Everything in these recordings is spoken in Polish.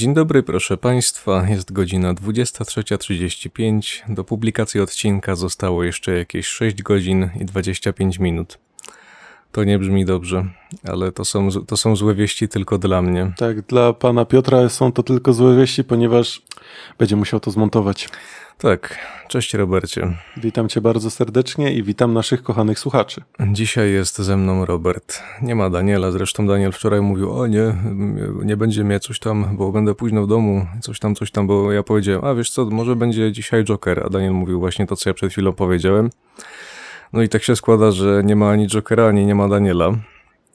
Dzień dobry, proszę Państwa. Jest godzina 23.35. Do publikacji odcinka zostało jeszcze jakieś 6 godzin i 25 minut. To nie brzmi dobrze, ale to są, to są złe wieści tylko dla mnie. Tak, dla pana Piotra są to tylko złe wieści, ponieważ będzie musiał to zmontować. Tak, cześć Robercie. Witam cię bardzo serdecznie i witam naszych kochanych słuchaczy. Dzisiaj jest ze mną Robert. Nie ma Daniela, zresztą Daniel wczoraj mówił, o nie, nie będzie mnie coś tam, bo będę późno w domu, coś tam, coś tam, bo ja powiedziałem, a wiesz co, może będzie dzisiaj Joker, a Daniel mówił właśnie to, co ja przed chwilą powiedziałem. No i tak się składa, że nie ma ani Jokera, ani nie ma Daniela.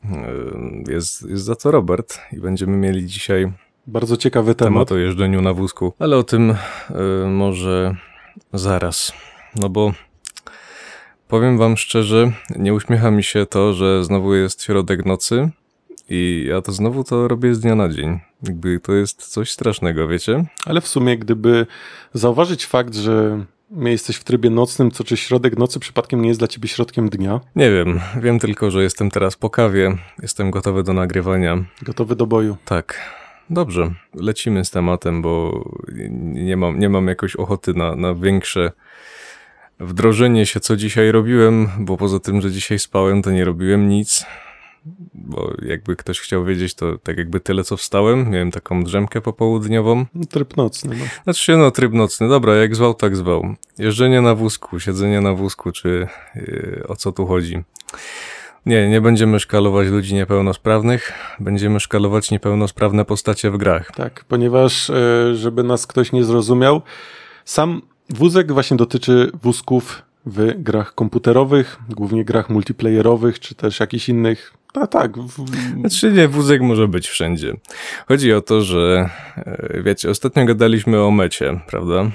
Yy, jest, jest za to Robert i będziemy mieli dzisiaj Bardzo ciekawy temat. temat o jeżdżeniu na wózku, ale o tym y, może zaraz. No bo powiem wam szczerze, nie uśmiecha mi się to, że znowu jest środek nocy i ja to znowu to robię z dnia na dzień. Jakby to jest coś strasznego, wiecie? Ale w sumie, gdyby zauważyć fakt, że jesteś w trybie nocnym, co czy środek nocy przypadkiem nie jest dla ciebie środkiem dnia, Nie wiem, wiem tylko, że jestem teraz po kawie, jestem gotowy do nagrywania. gotowy do boju. Tak. Dobrze, lecimy z tematem, bo nie mam, nie mam jakoś ochoty na, na większe wdrożenie się, co dzisiaj robiłem, bo poza tym, że dzisiaj spałem, to nie robiłem nic. Bo jakby ktoś chciał wiedzieć, to tak jakby tyle, co wstałem. Miałem taką drzemkę popołudniową. No, tryb nocny, no. Znaczy się, no, tryb nocny. Dobra, jak zwał, tak zwał. Jeżdżenie na wózku, siedzenie na wózku, czy yy, o co tu chodzi? Nie, nie będziemy szkalować ludzi niepełnosprawnych. Będziemy szkalować niepełnosprawne postacie w grach. Tak, ponieważ, e, żeby nas ktoś nie zrozumiał, sam wózek właśnie dotyczy wózków w grach komputerowych, głównie grach multiplayerowych, czy też jakichś innych. A tak, w, Znaczy nie, wózek może być wszędzie. Chodzi o to, że e, wiecie, ostatnio gadaliśmy o mecie, prawda?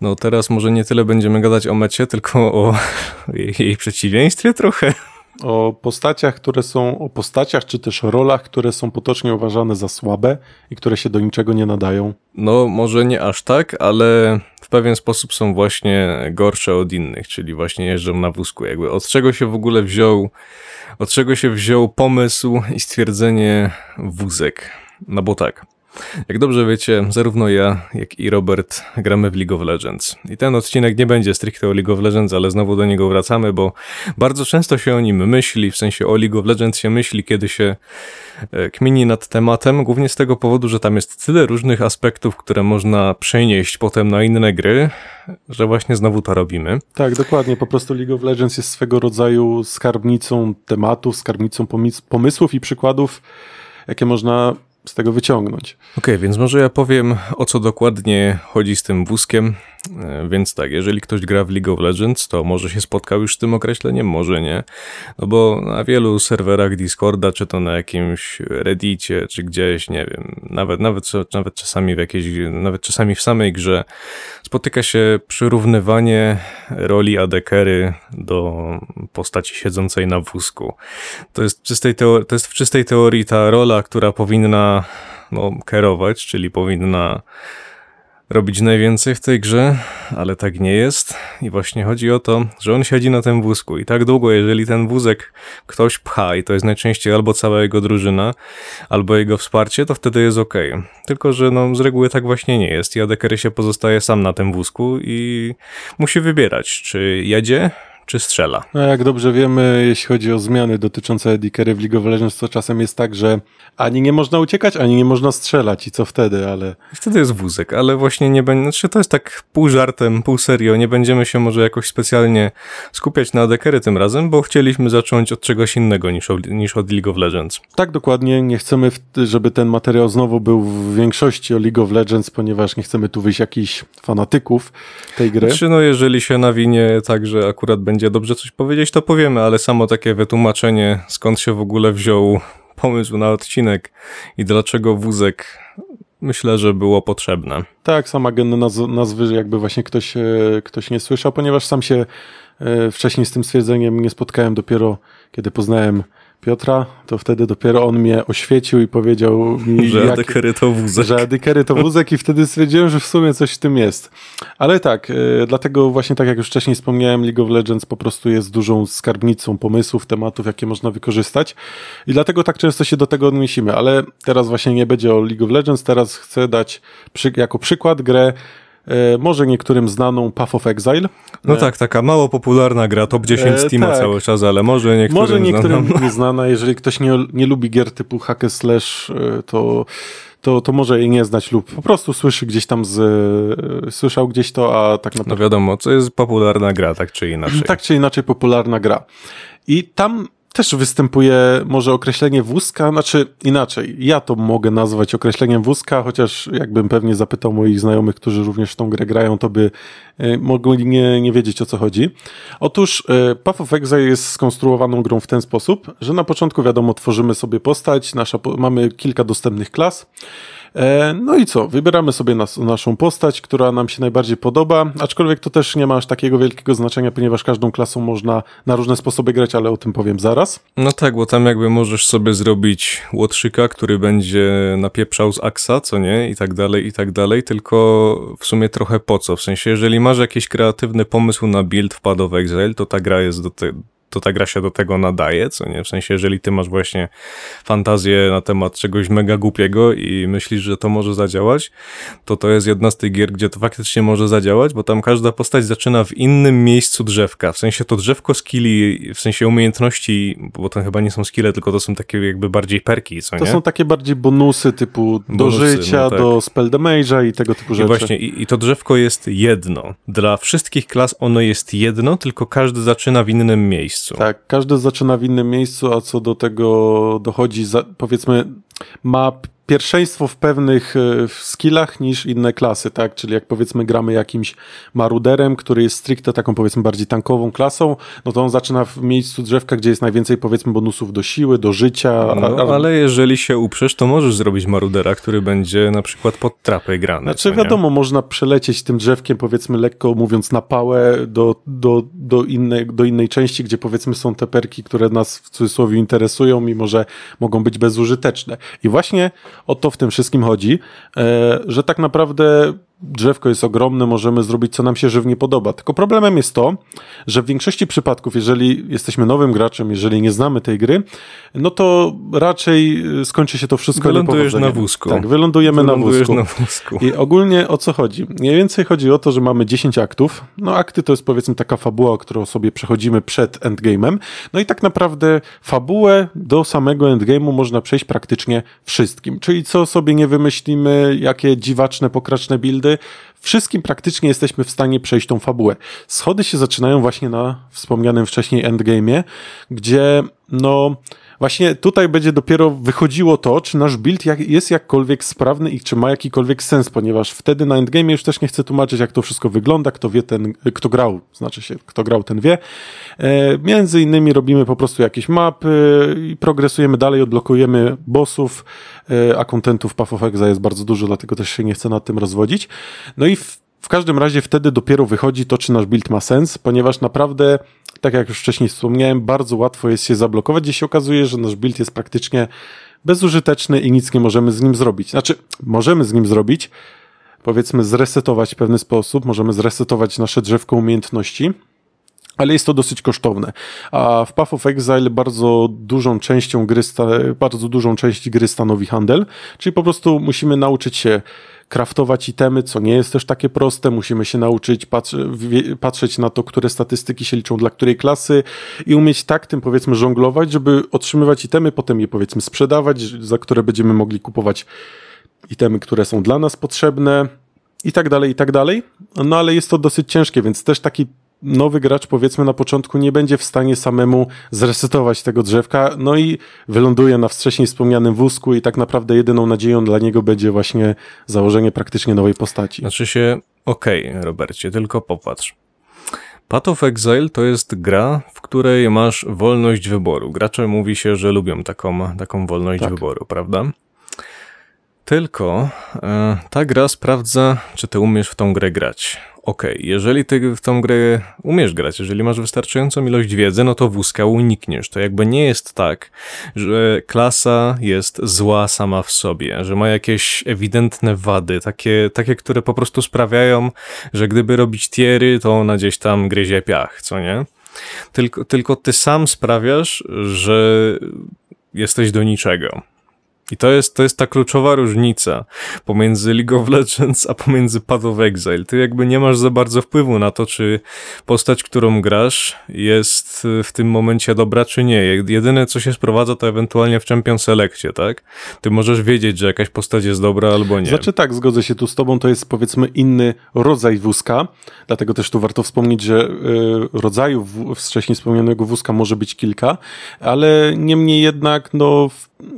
No teraz może nie tyle będziemy gadać o mecie, tylko o jej, jej przeciwieństwie trochę. o postaciach, które są, o postaciach, czy też rolach, które są potocznie uważane za słabe i które się do niczego nie nadają. No może nie aż tak, ale w pewien sposób są właśnie gorsze od innych, czyli właśnie jeżdżą na wózku. Jakby od czego się w ogóle wziął, od czego się wziął pomysł i stwierdzenie wózek? No bo tak. Jak dobrze wiecie, zarówno ja, jak i Robert gramy w League of Legends. I ten odcinek nie będzie stricte o League of Legends, ale znowu do niego wracamy, bo bardzo często się o nim myśli, w sensie o League of Legends się myśli, kiedy się e, kmini nad tematem, głównie z tego powodu, że tam jest tyle różnych aspektów, które można przenieść potem na inne gry, że właśnie znowu to robimy. Tak, dokładnie. Po prostu League of Legends jest swego rodzaju skarbnicą tematów, skarbnicą pomys- pomysłów i przykładów, jakie można z tego wyciągnąć. Okej, więc może ja powiem, o co dokładnie chodzi z tym wózkiem. E, Więc tak, jeżeli ktoś gra w League of Legends, to może się spotkał już z tym określeniem, może nie. No bo na wielu serwerach Discorda, czy to na jakimś Reddicie, czy gdzieś, nie wiem, nawet, nawet, nawet czasami w jakiejś, nawet czasami w samej grze, spotyka się przyrównywanie roli adekery do postaci siedzącej na wózku. To jest, czystej to jest w czystej teorii ta rola, która powinna no, kierować, czyli powinna robić najwięcej w tej grze, ale tak nie jest. I właśnie chodzi o to, że on siedzi na tym wózku i tak długo, jeżeli ten wózek ktoś pcha i to jest najczęściej albo cała jego drużyna, albo jego wsparcie, to wtedy jest ok. Tylko, że no, z reguły tak właśnie nie jest i Adekery się pozostaje sam na tym wózku i musi wybierać, czy jedzie, czy strzela. No jak dobrze wiemy, jeśli chodzi o zmiany dotyczące Edikery w League of Legends, to czasem jest tak, że ani nie można uciekać, ani nie można strzelać i co wtedy, ale wtedy jest wózek, ale właśnie nie będzie, znaczy to jest tak pół żartem, pół serio, nie będziemy się może jakoś specjalnie skupiać na Adekery tym razem, bo chcieliśmy zacząć od czegoś innego niż, od- niż od League of Legends. tak dokładnie nie chcemy, żeby ten materiał znowu był w większości o League of Legends, ponieważ nie chcemy tu wyjść jakichś fanatyków tej gry. Czy no jeżeli się nawinie tak, że akurat będzie dobrze coś powiedzieć, to powiemy, ale samo takie wytłumaczenie, skąd się w ogóle wziął pomysł na odcinek i dlaczego wózek, myślę, że było potrzebne. Tak, sama gen naz- nazwy jakby właśnie ktoś, e, ktoś nie słyszał, ponieważ sam się e, wcześniej z tym stwierdzeniem nie spotkałem dopiero kiedy poznałem Piotra, to wtedy dopiero on mnie oświecił i powiedział mi, Że jak- adekery to wózek. że adekery to wózek i wtedy stwierdziłem, że w sumie coś w tym jest. Ale tak, e, dlatego właśnie tak jak już wcześniej wspomniałem, League of Legends po prostu jest dużą skarbnicą pomysłów, tematów, jakie można wykorzystać i dlatego tak często się do tego odnosimy, ale teraz właśnie nie będzie o League of Legends, teraz chcę dać przy, jako przykład grę może niektórym znaną Path of Exile. No tak, taka mało popularna gra, top 10 E, Steama tak. cały czas, ale może niektórym Może niektórym znaną. nieznana, jeżeli ktoś nie, nie lubi gier typu hack slash, e, to, to, to może jej nie znać lub po prostu słyszy gdzieś tam z, e, słyszał gdzieś to, a tak No naprawdę wiadomo, to jest popularna gra, tak czy inaczej. tak czy inaczej popularna gra. I tam też występuje może określenie wózka, znaczy inaczej, ja to mogę nazwać określeniem wózka, chociaż jakbym pewnie zapytał moich znajomych, którzy również w tą grę grają, to by e, mogli nie, nie wiedzieć o co chodzi. Otóż e, Path of Exile jest skonstruowaną grą w ten sposób, że na początku wiadomo tworzymy sobie postać, nasza, mamy kilka dostępnych klas, No i co? Wybieramy sobie nas, naszą postać, która nam się najbardziej podoba, aczkolwiek to też nie ma aż takiego wielkiego znaczenia, ponieważ każdą klasą można na różne sposoby grać, ale o tym powiem zaraz. No tak, bo tam jakby możesz sobie zrobić łotrzyka, który będzie napieprzał z aksa, co nie, i tak dalej, i tak dalej, tylko w sumie trochę po co, w sensie jeżeli masz jakiś kreatywny pomysł na build w Exile, to ta gra jest do te, to ta gra się do tego nadaje, co nie, w sensie jeżeli ty masz właśnie fantazję na temat czegoś mega głupiego i myślisz, że to może zadziałać, to to jest jedna z tych gier, gdzie to faktycznie może zadziałać, bo tam każda postać zaczyna w innym miejscu drzewka, w sensie to drzewko skilli, w sensie umiejętności, bo to chyba nie są skille, tylko to są takie jakby bardziej perki, co To nie? są takie bardziej bonusy typu do Bonusy, życia, no tak. do spell damage'a i tego typu I rzeczy. właśnie, i, i to drzewko jest jedno. Dla wszystkich klas ono jest jedno, tylko każdy zaczyna w innym miejscu. Tak, każdy zaczyna w innym miejscu, a co do tego dochodzi, za, powiedzmy, ma p- pierwszeństwo w pewnych e, w skillach niż inne klasy, tak? Czyli jak powiedzmy gramy jakimś maruderem, który jest stricte taką powiedzmy bardziej tankową klasą, no to on zaczyna w miejscu drzewka, gdzie jest najwięcej powiedzmy bonusów do siły, do życia. a- No, a- ale jeżeli się uprzesz, to możesz zrobić marudera, który będzie na przykład pod trapę grany. Znaczy wiadomo, można przelecieć tym drzewkiem, powiedzmy lekko mówiąc na pałę do, do, do, innej, do innej części, gdzie powiedzmy są te perki, które nas w cudzysłowie interesują, mimo że mogą być bezużyteczne. I właśnie o to w tym wszystkim chodzi, e, że tak naprawdę drzewko jest ogromne, możemy zrobić co nam się żywnie podoba. Tylko problemem jest to, że w większości przypadków, jeżeli jesteśmy nowym graczem, jeżeli nie znamy tej gry, no to raczej e, skończy się to wszystko Wylądujesz na wózku. Tak, wylądujemy na wózku. na wózku. I ogólnie o co chodzi? Mniej więcej chodzi o to, że mamy 10 aktów. No akty to jest powiedzmy taka fabuła, którą sobie przechodzimy przed endgame'em. No i tak naprawdę fabułę do samego endgame'u można przejść praktycznie wszystkim. Czyli co sobie nie wymyślimy, jakie dziwaczne, pokraczne buildy, wszystkim praktycznie jesteśmy w stanie przejść tą fabułę. Schody się zaczynają właśnie na wspomnianym wcześniej endgame'ie, gdzie no właśnie tutaj będzie dopiero wychodziło to, czy nasz build jak, jest jakkolwiek sprawny i czy ma jakikolwiek sens, ponieważ wtedy na endgame już też nie chcę tłumaczyć, jak to wszystko wygląda, kto wie ten, kto grał, znaczy się, kto grał, ten wie. E, między innymi robimy po prostu jakieś mapy i progresujemy dalej, odblokujemy bossów, e, a kontentów Path of Exile jest bardzo dużo, dlatego też się nie chcę nad tym rozwodzić. No i w, w każdym razie wtedy dopiero wychodzi to, czy nasz build ma sens, ponieważ naprawdę, tak jak już wcześniej wspomniałem, bardzo łatwo jest się zablokować, gdzie się okazuje, że nasz build jest praktycznie bezużyteczny i nic nie możemy z nim zrobić. Znaczy, możemy z nim zrobić, powiedzmy, zresetować w pewny sposób, możemy zresetować nasze drzewko umiejętności, ale jest to dosyć kosztowne. A w Path of Exile bardzo dużą częścią gry, bardzo dużą część gry stanowi handel, czyli po prostu musimy nauczyć się kraftować itemy, co nie jest też takie proste. Musimy się nauczyć patrzeć na to, które statystyki się liczą dla której klasy i umieć tak tym powiedzmy żonglować, żeby otrzymywać itemy, potem je powiedzmy sprzedawać, za które będziemy mogli kupować itemy, które są dla nas potrzebne i tak dalej, i tak dalej. No ale jest to dosyć ciężkie, więc też taki nowy gracz powiedzmy na początku nie będzie w stanie samemu zresetować tego drzewka, no i wyląduje na wcześniej wspomnianym wózku i tak naprawdę jedyną nadzieją dla niego będzie właśnie założenie praktycznie nowej postaci. Znaczy się, okej, Robercie, tylko popatrz. Path of Exile to jest gra, w której masz wolność wyboru. Gracze mówi się, że lubią taką, taką wolność Tak. wyboru, prawda? Tylko e, ta gra sprawdza, czy ty umiesz w tą grę grać. Okej, jeżeli ty w tą grę umiesz grać, jeżeli masz wystarczającą ilość wiedzy, no to wózka unikniesz. To jakby nie jest tak, że klasa jest zła sama w sobie, że ma jakieś ewidentne wady, takie, takie które po prostu sprawiają, że gdyby robić tiery, to ona gdzieś tam gryzie piach, co nie? Tylko, tylko ty sam sprawiasz, że jesteś do niczego. I to jest, to jest ta kluczowa różnica pomiędzy League of Legends a pomiędzy Path of Exile. Ty jakby nie masz za bardzo wpływu na to, czy postać, którą grasz, jest w tym momencie dobra, czy nie. Jedyne, co się sprowadza, to ewentualnie w Champion Selectie, tak? Ty możesz wiedzieć, że jakaś postać jest dobra albo nie. Znaczy tak, zgodzę się tu z tobą, to jest powiedzmy inny rodzaj wózka, dlatego też tu warto wspomnieć, że y, rodzajów wcześniej wspomnianego wózka może być kilka, ale niemniej jednak, no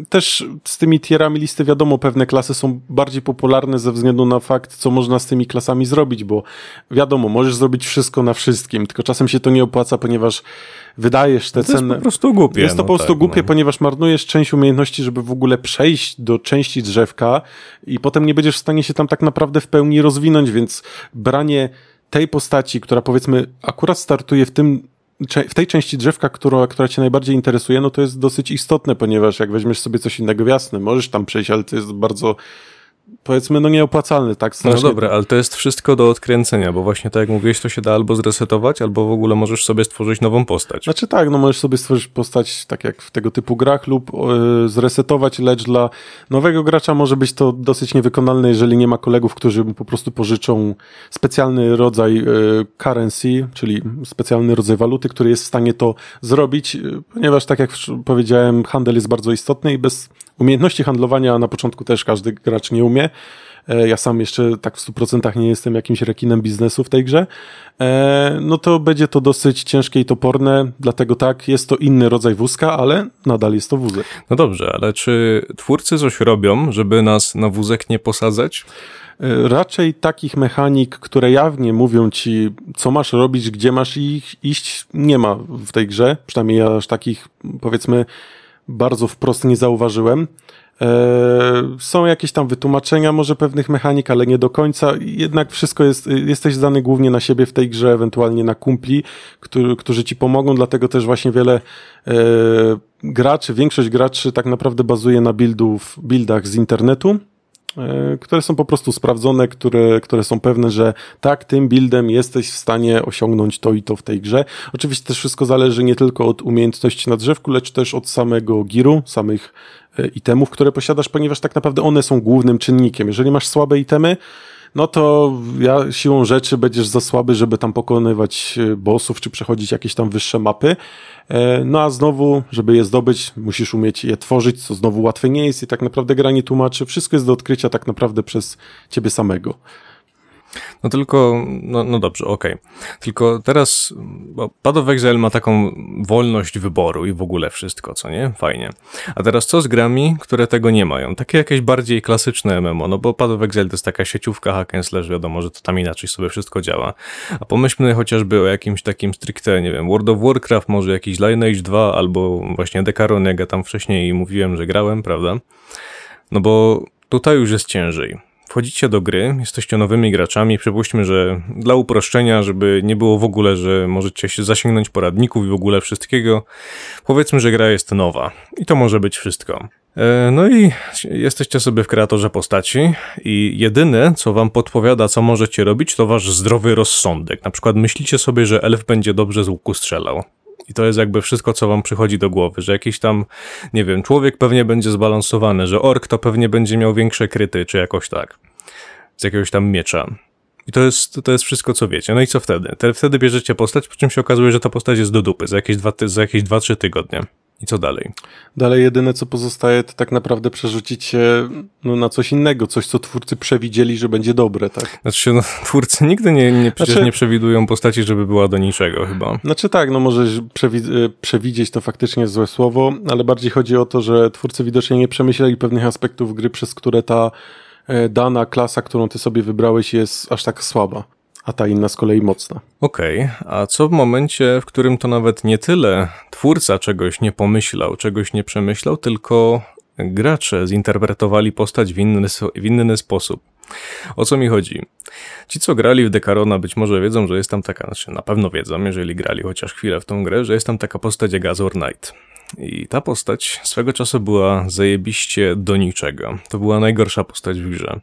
też z tymi tierami listy wiadomo, pewne klasy są bardziej popularne ze względu na fakt, co można z tymi klasami zrobić, bo wiadomo, możesz zrobić wszystko na wszystkim, tylko czasem się to nie opłaca, ponieważ wydajesz te no to. Jest po prostu głupie. Jest to no po prostu tak, głupie, no. ponieważ marnujesz część umiejętności, żeby w ogóle przejść do części drzewka i potem nie będziesz w stanie się tam tak naprawdę w pełni rozwinąć, więc branie tej postaci, która powiedzmy akurat startuje w tym w tej części drzewka, która, która cię najbardziej interesuje, no to jest dosyć istotne, ponieważ jak weźmiesz sobie coś innego, jasne, możesz tam przejść, ale to jest bardzo powiedzmy, no nieopłacalny, tak? Strasznie. No dobra, ale to jest wszystko do odkręcenia, bo właśnie tak jak mówiłeś, to się da albo zresetować, albo w ogóle możesz sobie stworzyć nową postać. Znaczy tak, no możesz sobie stworzyć postać tak jak w tego typu grach lub yy, zresetować, lecz dla nowego gracza może być to dosyć niewykonalne, jeżeli nie ma kolegów, którzy mu po prostu pożyczą specjalny rodzaj yy, currency, czyli specjalny rodzaj waluty, który jest w stanie to zrobić, yy, ponieważ tak jak powiedziałem, handel jest bardzo istotny i bez umiejętności handlowania na początku też każdy gracz nie umie. Ja sam jeszcze tak w 100% nie jestem jakimś rekinem biznesu w tej grze. No to będzie to dosyć ciężkie i toporne, dlatego tak, jest to inny rodzaj wózka, ale nadal jest to wózek. No dobrze, ale czy twórcy coś robią, żeby nas na wózek nie posadzać? Raczej takich mechanik, które jawnie mówią ci, co masz robić, gdzie masz ich iść, nie ma w tej grze. Przynajmniej ja aż takich, powiedzmy, bardzo wprost nie zauważyłem. Są jakieś tam wytłumaczenia może pewnych mechanik, ale nie do końca. Jednak wszystko jest, jesteś zdany głównie na siebie w tej grze, ewentualnie na kumpli, którzy, którzy ci pomogą, dlatego też właśnie wiele e, graczy, większość graczy tak naprawdę bazuje na buildów, buildach z internetu, e, które są po prostu sprawdzone, które, które są pewne, że tak, tym buildem jesteś w stanie osiągnąć to i to w tej grze. Oczywiście też wszystko zależy nie tylko od umiejętności na drzewku, lecz też od samego giru, samych itemów, które posiadasz, ponieważ tak naprawdę one są głównym czynnikiem. Jeżeli masz słabe itemy, no to ja siłą rzeczy będziesz za słaby, żeby tam pokonywać bossów, czy przechodzić jakieś tam wyższe mapy. No a znowu, żeby je zdobyć, musisz umieć je tworzyć, co znowu łatwe nie jest i tak naprawdę gra nie tłumaczy. Wszystko jest do odkrycia tak naprawdę przez ciebie samego. No tylko, no, no dobrze, okej. Okay. Tylko teraz, bo Path of Exile ma taką wolność wyboru i w ogóle wszystko, co nie? Fajnie. A teraz co z grami, które tego nie mają? Takie jakieś bardziej klasyczne MMO, no bo Path of Exile to jest taka sieciówka hack and slash, wiadomo, że to tam inaczej sobie wszystko działa. A pomyślmy chociażby o jakimś takim stricte, nie wiem, World of Warcraft, może jakiś Lineage 2, albo właśnie Decaron, jak ja tam wcześniej mówiłem, że grałem, prawda? No bo tutaj już jest ciężej wchodzicie do gry, jesteście nowymi graczami, przypuśćmy, że dla uproszczenia, żeby nie było w ogóle, że możecie się zasięgnąć poradników i w ogóle wszystkiego, powiedzmy, że gra jest nowa i to może być wszystko. No i jesteście sobie w kreatorze postaci i jedyne, co wam podpowiada, co możecie robić, to wasz zdrowy rozsądek. Na przykład myślicie sobie, że elf będzie dobrze z łuku strzelał. I to jest jakby wszystko, co wam przychodzi do głowy, że jakiś tam, nie wiem, człowiek pewnie będzie zbalansowany, że ork to pewnie będzie miał większe kryty, czy jakoś tak. Z jakiegoś tam miecza. I to jest, to jest wszystko, co wiecie. No i co wtedy? Te, wtedy bierzecie postać, po czym się okazuje, że ta postać jest do dupy za jakieś dwa, za jakieś 2-3 tygodnie. I co dalej? Dalej jedyne, co pozostaje, to tak naprawdę przerzucić się no, na coś innego, coś, co twórcy przewidzieli, że będzie dobre, tak? Znaczy, no, twórcy nigdy nie, nie, przecież znaczy, nie przewidują postaci, żeby była do niczego chyba. Znaczy tak, no możesz przewi przewidzieć to faktycznie złe słowo, ale bardziej chodzi o to, że twórcy widocznie nie przemyśleli pewnych aspektów gry, przez które ta dana klasa, którą ty sobie wybrałeś, jest aż tak słaba a ta inna z kolei mocna. Okej, okay. a co w momencie, w którym to nawet nie tyle twórca czegoś nie pomyślał, czegoś nie przemyślał, tylko gracze zinterpretowali postać w inny, w inny sposób. O co mi chodzi? Ci, co grali w Dekarona, być może wiedzą, że jest tam taka, znaczy na pewno wiedzą, jeżeli grali chociaż chwilę w tą grę, że jest tam taka postać jak Azor Knight. I ta postać swego czasu była zajebiście do niczego. To była najgorsza postać w grze.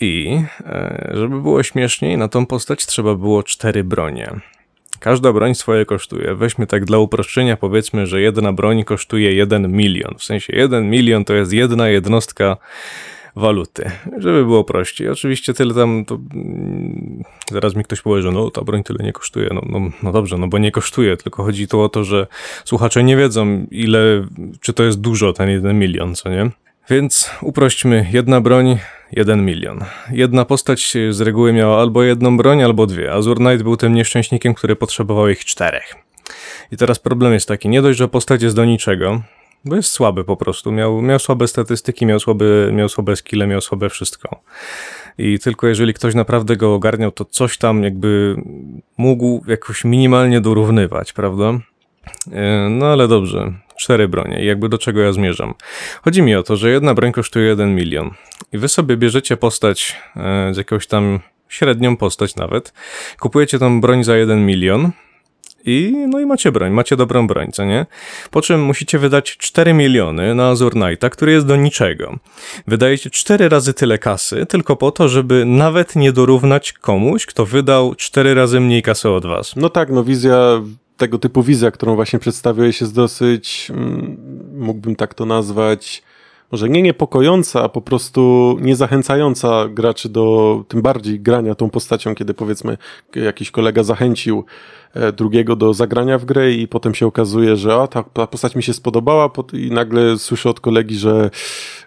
I e, żeby było śmieszniej, na tą postać trzeba było cztery bronie. Każda broń swoje kosztuje. Weźmy tak dla uproszczenia, powiedzmy, że jedna broń kosztuje 1 milion. W sensie 1 milion to jest jedna jednostka waluty, żeby było prościej. Oczywiście tyle tam, to mm, zaraz mi ktoś powie, że no ta broń tyle nie kosztuje. No, no, no dobrze, no bo nie kosztuje, tylko chodzi tu o to, że słuchacze nie wiedzą ile, czy to jest dużo ten jeden milion, co nie? Więc uprośćmy, jedna broń, jeden milion. Jedna postać z reguły miała albo jedną broń, albo dwie. Azur Knight był tym nieszczęśnikiem, który potrzebował ich czterech. I teraz problem jest taki, nie dość, że postać jest do niczego, bo jest słaby po prostu. Miał, miał słabe statystyki, miał słabe, miał słabe skille, miał słabe wszystko. I tylko jeżeli ktoś naprawdę go ogarniał, to coś tam jakby mógł jakoś minimalnie dorównywać, prawda? E, no ale dobrze, cztery bronie i jakby do czego ja zmierzam. Chodzi mi o to, że jedna broń kosztuje 1 milion i wy sobie bierzecie postać e, z jakąś tam średnią postać nawet, kupujecie tą broń za 1 milion, i, no i macie broń, macie dobrą broń, co nie? Po czym musicie wydać 4 miliony na Azur Knighta, który jest do niczego. Wydajecie 4 razy tyle kasy, tylko po to, żeby nawet nie dorównać komuś, kto wydał 4 razy mniej kasy od was. No tak, no wizja tego typu wizja, którą właśnie przedstawiłeś, jest dosyć, mm, mógłbym tak to nazwać, może nie niepokojąca, a po prostu nie zachęcająca graczy do tym bardziej grania tą postacią, kiedy powiedzmy jakiś kolega zachęcił drugiego do zagrania w grę i potem się okazuje, że a, ta, ta postać mi się spodobała i nagle słyszę od kolegi, że,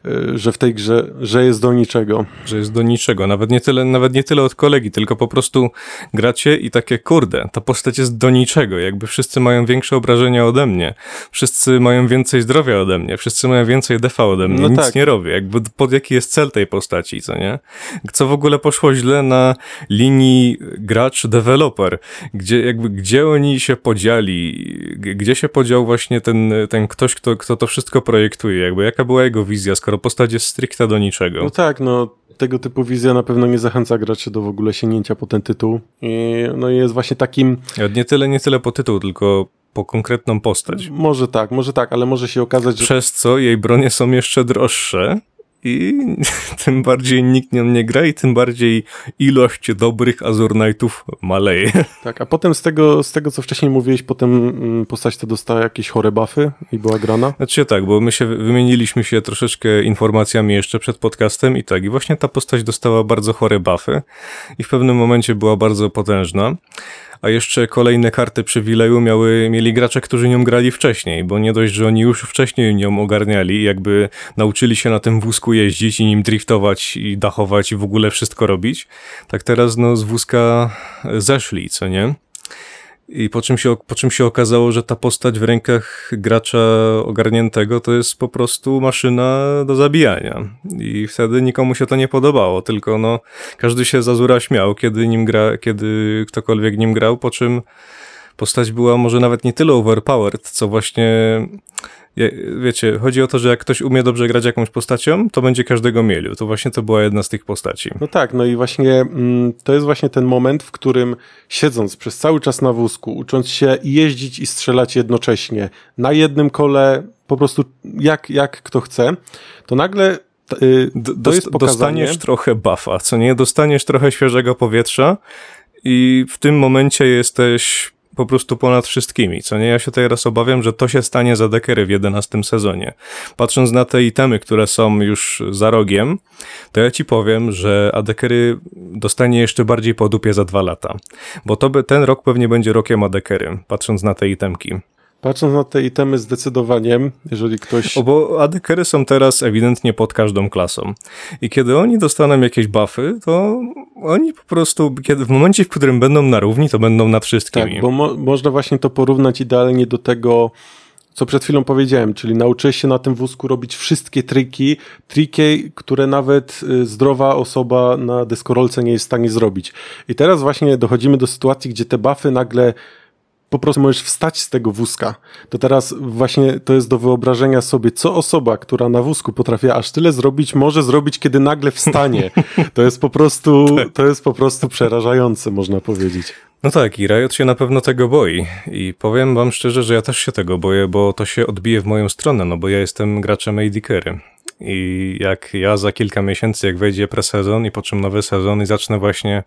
e, że w tej grze, że jest do niczego. Że jest do niczego. Nawet nie tyle, nawet nie tyle od kolegi, tylko po prostu gracie i takie kurde, ta postać jest do niczego. Jakby wszyscy mają większe obrażenia ode mnie. Wszyscy mają więcej zdrowia ode mnie. Wszyscy mają więcej defa ode mnie. No Nic tak. nie robię. Jakby pod jaki jest cel tej postaci, co nie? Co w ogóle poszło źle na linii gracz-deweloper, gdzie jakby gdzie oni się podzieli, gdzie się podział właśnie ten, ten ktoś, kto, kto to wszystko projektuje, jakby jaka była jego wizja, skoro postać jest stricte do niczego. No tak, no tego typu wizja na pewno nie zachęca graczy do w ogóle sięgnięcia po ten tytuł. I, no i jest właśnie takim... Nie tyle, nie tyle po tytuł, tylko po konkretną postać. Może tak, może tak, ale może się okazać, że... Przez co jej bronie są jeszcze droższe, i tym bardziej nikt nią nie gra i tym bardziej ilość dobrych Azur Knightów maleje. Tak, a potem z tego, z tego co wcześniej mówiłeś, potem mm, postać ta dostała jakieś chore buffy i była grana? Znaczy tak, bo my się wymieniliśmy się troszeczkę informacjami jeszcze przed podcastem i tak, i właśnie ta postać dostała bardzo chore buffy i w pewnym momencie była bardzo potężna a jeszcze kolejne karty przywileju miały, mieli gracze, którzy nią grali wcześniej, bo nie dość, że oni już wcześniej nią ogarniali, jakby nauczyli się na tym wózku jeździć i nim driftować i dachować i w ogóle wszystko robić, tak teraz no z wózka zeszli, co nie? I po czym, się, po czym się okazało, że ta postać w rękach gracza ogarniętego to jest po prostu maszyna do zabijania. I wtedy nikomu się to nie podobało, tylko no, każdy się zazura śmiał, kiedy nim gra, kiedy ktokolwiek nim grał, po czym postać była może nawet nie tyle overpowered, co właśnie wiecie, chodzi o to, że jak ktoś umie dobrze grać jakąś postacią, to będzie każdego mielił. To właśnie to była jedna z tych postaci. No tak, no i właśnie mm, to jest właśnie ten moment, w którym siedząc przez cały czas na wózku, ucząc się jeździć i strzelać jednocześnie na jednym kole, po prostu jak, jak kto chce, to nagle yy, to jest pokazanie... Dostaniesz trochę buffa, co nie? Dostaniesz trochę świeżego powietrza i w tym momencie jesteś po prostu ponad wszystkimi, co nie? Ja się teraz obawiam, że to się stanie za dekery w 11 sezonie. Patrząc na te itemy, które są już za rogiem, to ja ci powiem, że Adekery dostanie jeszcze bardziej po dupie za dwa lata. Bo to by, ten rok pewnie będzie rokiem Adekery, patrząc na te itemki. Patrząc na te itemy zdecydowanie, jeżeli ktoś... O, bo adekery są teraz ewidentnie pod każdą klasą. I kiedy oni dostaną jakieś buffy, to oni po prostu, kiedy w momencie, w którym będą na równi, to będą nad wszystkimi. Tak, bo mo można właśnie to porównać idealnie do tego, co przed chwilą powiedziałem, czyli nauczyłeś się na tym wózku robić wszystkie triki, triki, które nawet y, zdrowa osoba na deskorolce nie jest w stanie zrobić. I teraz właśnie dochodzimy do sytuacji, gdzie te buffy nagle po prostu możesz wstać z tego wózka. To teraz właśnie to jest do wyobrażenia sobie, co osoba, która na wózku potrafi aż tyle zrobić, może zrobić, kiedy nagle wstanie. To jest po prostu, to jest po prostu przerażające, można powiedzieć. No tak, i Riot się na pewno tego boi. I powiem wam szczerze, że ja też się tego boję, bo to się odbije w moją stronę, no bo ja jestem graczem AD. I jak ja za kilka miesięcy, jak wejdzie presezon i po czym nowy sezon i zacznę właśnie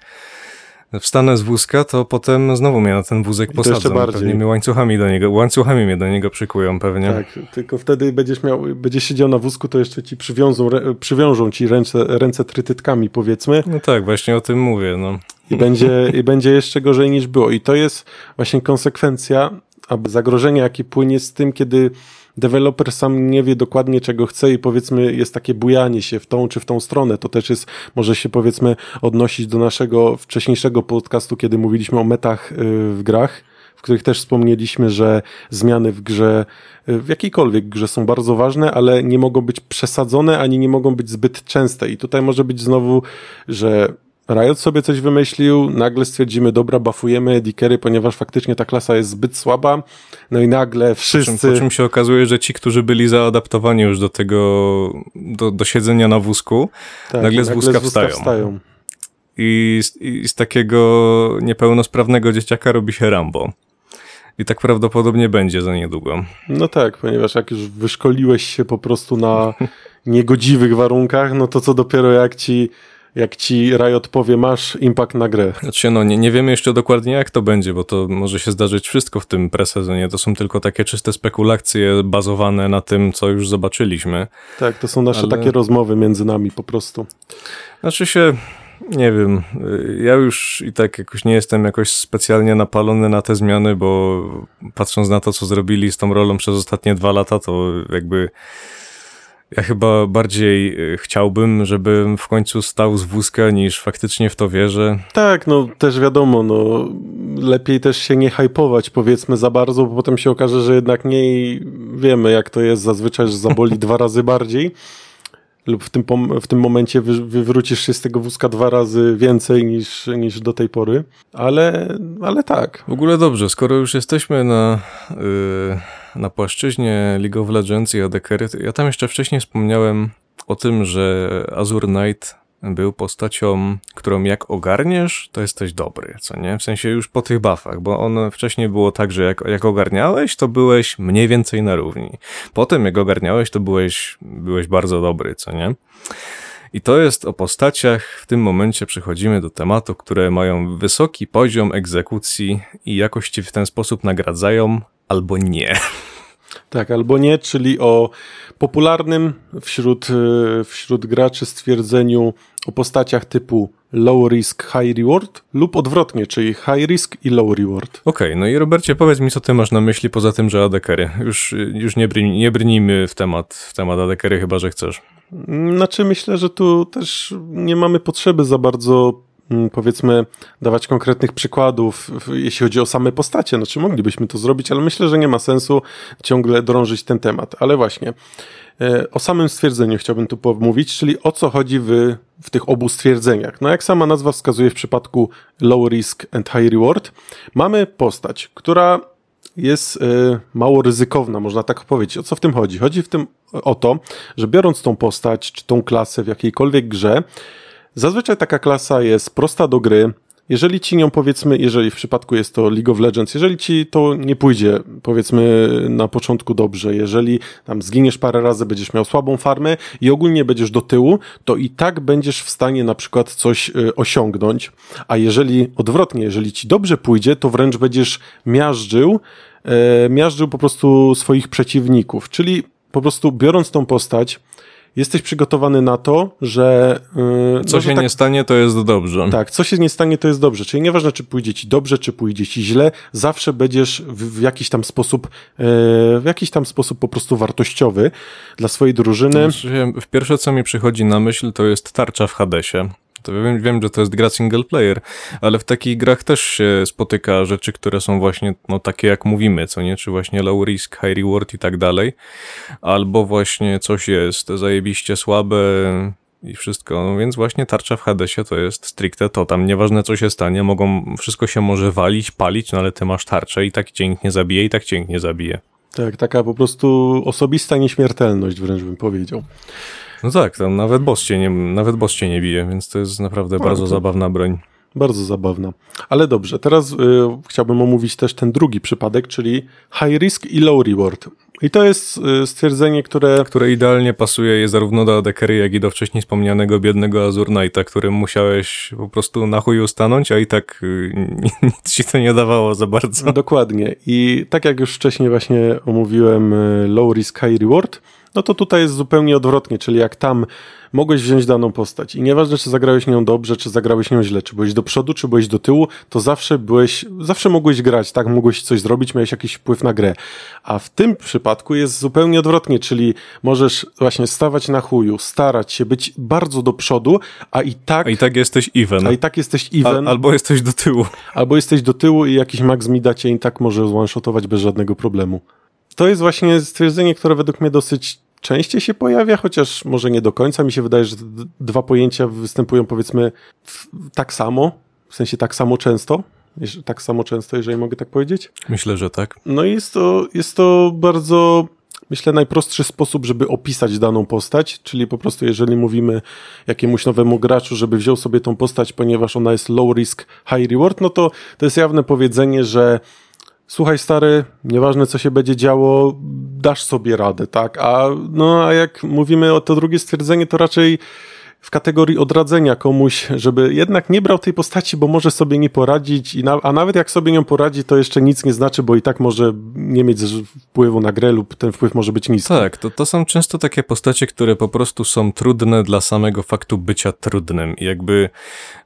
wstanę z wózka, to potem znowu mnie na ten wózek jeszcze posadzą. bardziej. Pewnie mnie łańcuchami do niego, łańcuchami mnie do niego przykują pewnie. Tak, tylko wtedy będziesz miał, będziesz siedział na wózku, to jeszcze ci przywiążą, przywiążą ci ręce, ręce trytytkami, powiedzmy, No tak, właśnie o tym mówię, no. i będzie, i będzie jeszcze gorzej niż było. I to jest właśnie konsekwencja, aby zagrożenie, jakie płynie z tym, kiedy deweloper sam nie wie dokładnie, czego chce i powiedzmy jest takie bujanie się w tą czy w tą stronę. To też jest, może się powiedzmy odnosić do naszego wcześniejszego podcastu, kiedy mówiliśmy o metach y, w grach, w których też wspomnieliśmy, że zmiany w grze, y, w jakiejkolwiek grze są bardzo ważne, ale nie mogą być przesadzone, ani nie mogą być zbyt częste. I tutaj może być znowu, że Riot sobie coś wymyślił, nagle stwierdzimy, dobra, bafujemy Dickery, ponieważ faktycznie ta klasa jest zbyt słaba, no i nagle Po czym, wszyscy... po czym się okazuje, że ci, którzy byli zaadaptowani już do tego, do, do siedzenia na wózku, tak, nagle z wózka wstają. i z, i z takiego niepełnosprawnego dzieciaka robi się Rambo. I tak prawdopodobnie będzie za niedługo. No tak, ponieważ jak już wyszkoliłeś się po prostu na niegodziwych warunkach, no to co dopiero jak ci, jak ci Riot powie, masz impact na grę. Znaczy, no nie, nie wiemy jeszcze dokładnie jak to będzie, bo to może się zdarzyć wszystko w tym presezonie. To są tylko takie czyste spekulacje bazowane na tym, co już zobaczyliśmy. Tak, to są nasze Ale- takie rozmowy między nami po prostu. Znaczy się, nie wiem, y, ja już i tak jakoś nie jestem jakoś specjalnie napalony na te zmiany, bo patrząc na to, co zrobili z tą rolą przez ostatnie dwa lata, to jakby ja chyba bardziej y, chciałbym, żebym w końcu stał z wózka, niż faktycznie w to wierzę. Tak, no też wiadomo, no lepiej też się nie hypować powiedzmy za bardzo, bo potem się okaże, że jednak nie i wiemy jak to jest zazwyczaj, że zaboli dwa razy bardziej lub w tym, w tym momencie wy- wywrócisz się z tego wózka dwa razy więcej niż, niż do tej pory, ale, ale tak. W ogóle dobrze, skoro już jesteśmy na, yy, na płaszczyźnie League of Legends i to ja tam jeszcze wcześniej wspomniałem o tym, że Azure Knight był postacią, którą jak ogarniesz, to jesteś dobry, co nie? W sensie już po tych buffach, bo on wcześniej było tak, że jak, jak ogarniałeś, to byłeś mniej więcej na równi. Potem jak ogarniałeś, to byłeś, byłeś bardzo dobry, co nie? I to jest o postaciach. W tym momencie przechodzimy do tematów, które mają wysoki poziom egzekucji i jakoś ci w ten sposób nagradzają albo nie. Tak, albo nie, czyli o popularnym wśród, y, wśród graczy stwierdzeniu o postaciach typu low risk, high reward lub odwrotnie, czyli high risk i low reward. Okej, no i Robercie, powiedz mi, co ty masz na myśli poza tym, że ADKery. Już, już nie, brni, nie brnijmy w temat, w temat ADKery, chyba że chcesz. Znaczy myślę, że tu też nie mamy potrzeby za bardzo powiedzmy dawać konkretnych przykładów, jeśli chodzi o same postacie. Znaczy moglibyśmy to zrobić, ale myślę, że nie ma sensu ciągle drążyć ten temat. Ale właśnie e, o samym stwierdzeniu chciałbym tu pomówić, czyli o co chodzi w, w tych obu stwierdzeniach. No jak sama nazwa wskazuje w przypadku low risk and high reward, mamy postać, która jest e, mało ryzykowna, można tak powiedzieć. O co w tym chodzi? Chodzi w tym o to, że biorąc tą postać czy tą klasę w jakiejkolwiek grze, zazwyczaj taka klasa jest prosta do gry. Jeżeli ci nią powiedzmy, jeżeli w przypadku jest to League of Legends, jeżeli ci to nie pójdzie powiedzmy na początku dobrze, jeżeli tam zginiesz parę razy, będziesz miał słabą farmę i ogólnie będziesz do tyłu, to i tak będziesz w stanie na przykład coś y, osiągnąć. A jeżeli odwrotnie, jeżeli ci dobrze pójdzie, to wręcz będziesz miażdżył, e, miażdżył po prostu swoich przeciwników. Czyli po prostu biorąc tą postać, jesteś przygotowany na to, że. Yy, Co no, że się tak, nie stanie, to jest dobrze. tak, co się nie stanie, to jest dobrze. Czyli nieważne, czy pójdzie ci dobrze, czy pójdzie ci źle, zawsze będziesz w, w jakiś tam sposób, e, w jakiś tam sposób po prostu wartościowy dla swojej drużyny. Znaczy, w pierwsze, co mi przychodzi na myśl, to jest tarcza w Hadesie. To wiem, wiem, że to jest gra single player, ale w takich grach też się spotyka rzeczy, które są właśnie no, takie jak mówimy, co nie? Czy właśnie low risk, high reward i tak dalej. Albo właśnie coś jest zajebiście słabe i wszystko, no więc właśnie tarcza w Hadesie to jest stricte to, tam nieważne co się stanie, mogą, wszystko się może walić, palić, no ale ty masz tarczę i tak cię nikt nie zabije i tak cię nikt nie zabije. Tak, taka po prostu osobista nieśmiertelność wręcz bym powiedział. No tak, tam nawet boss cię nie, nawet boss cię nie bije, więc to jest naprawdę No, bardzo to- zabawna broń. Bardzo zabawna. Ale dobrze, teraz y, chciałbym omówić też ten drugi przypadek, czyli high risk i low reward. I to jest y, stwierdzenie, które które idealnie pasuje je zarówno do Adekery, jak i do wcześniej wspomnianego biednego Azur Knighta, którym musiałeś po prostu na chuju stanąć, a i tak y, nic ci to nie dawało za bardzo. Dokładnie. I tak jak już wcześniej właśnie omówiłem y, low risk, high reward, no to tutaj jest zupełnie odwrotnie, czyli jak tam mogłeś wziąć daną postać i nieważne, czy zagrałeś nią dobrze, czy zagrałeś nią źle, czy byłeś do przodu, czy byłeś do tyłu, to zawsze byłeś, zawsze mogłeś grać, tak? Mogłeś coś zrobić, miałeś jakiś wpływ na grę. A w tym przypadku jest zupełnie odwrotnie, czyli możesz właśnie stawać na chuju, starać się być bardzo do przodu, a i tak, A i tak jesteś even. a i tak jesteś A, even, albo jesteś do tyłu. albo jesteś do tyłu i jakiś max mi dacie i tak może one-shotować bez żadnego problemu. To jest właśnie stwierdzenie, które według mnie dosyć częściej się pojawia, chociaż może nie do końca. Mi się wydaje, że dwa pojęcia występują powiedzmy tak samo, w sensie tak samo często, tak samo często, jeżeli mogę tak powiedzieć. Myślę, że tak. No i jest to, jest to bardzo, myślę, najprostszy sposób, żeby opisać daną postać, czyli po prostu jeżeli mówimy jakiemuś nowemu graczu, żeby wziął sobie tą postać, ponieważ ona jest low risk, high reward, no to to jest jawne powiedzenie, że słuchaj stary, nieważne co się będzie działo, dasz sobie radę, tak? A, no, a jak mówimy o to drugie stwierdzenie, to raczej w kategorii odradzenia komuś, żeby jednak nie brał tej postaci, bo może sobie nie poradzić, na, a nawet jak sobie nią poradzi, to jeszcze nic nie znaczy, bo i tak może nie mieć wpływu na grę lub ten wpływ może być niski. Tak, to, to są często takie postacie, które po prostu są trudne dla samego faktu bycia trudnym. I jakby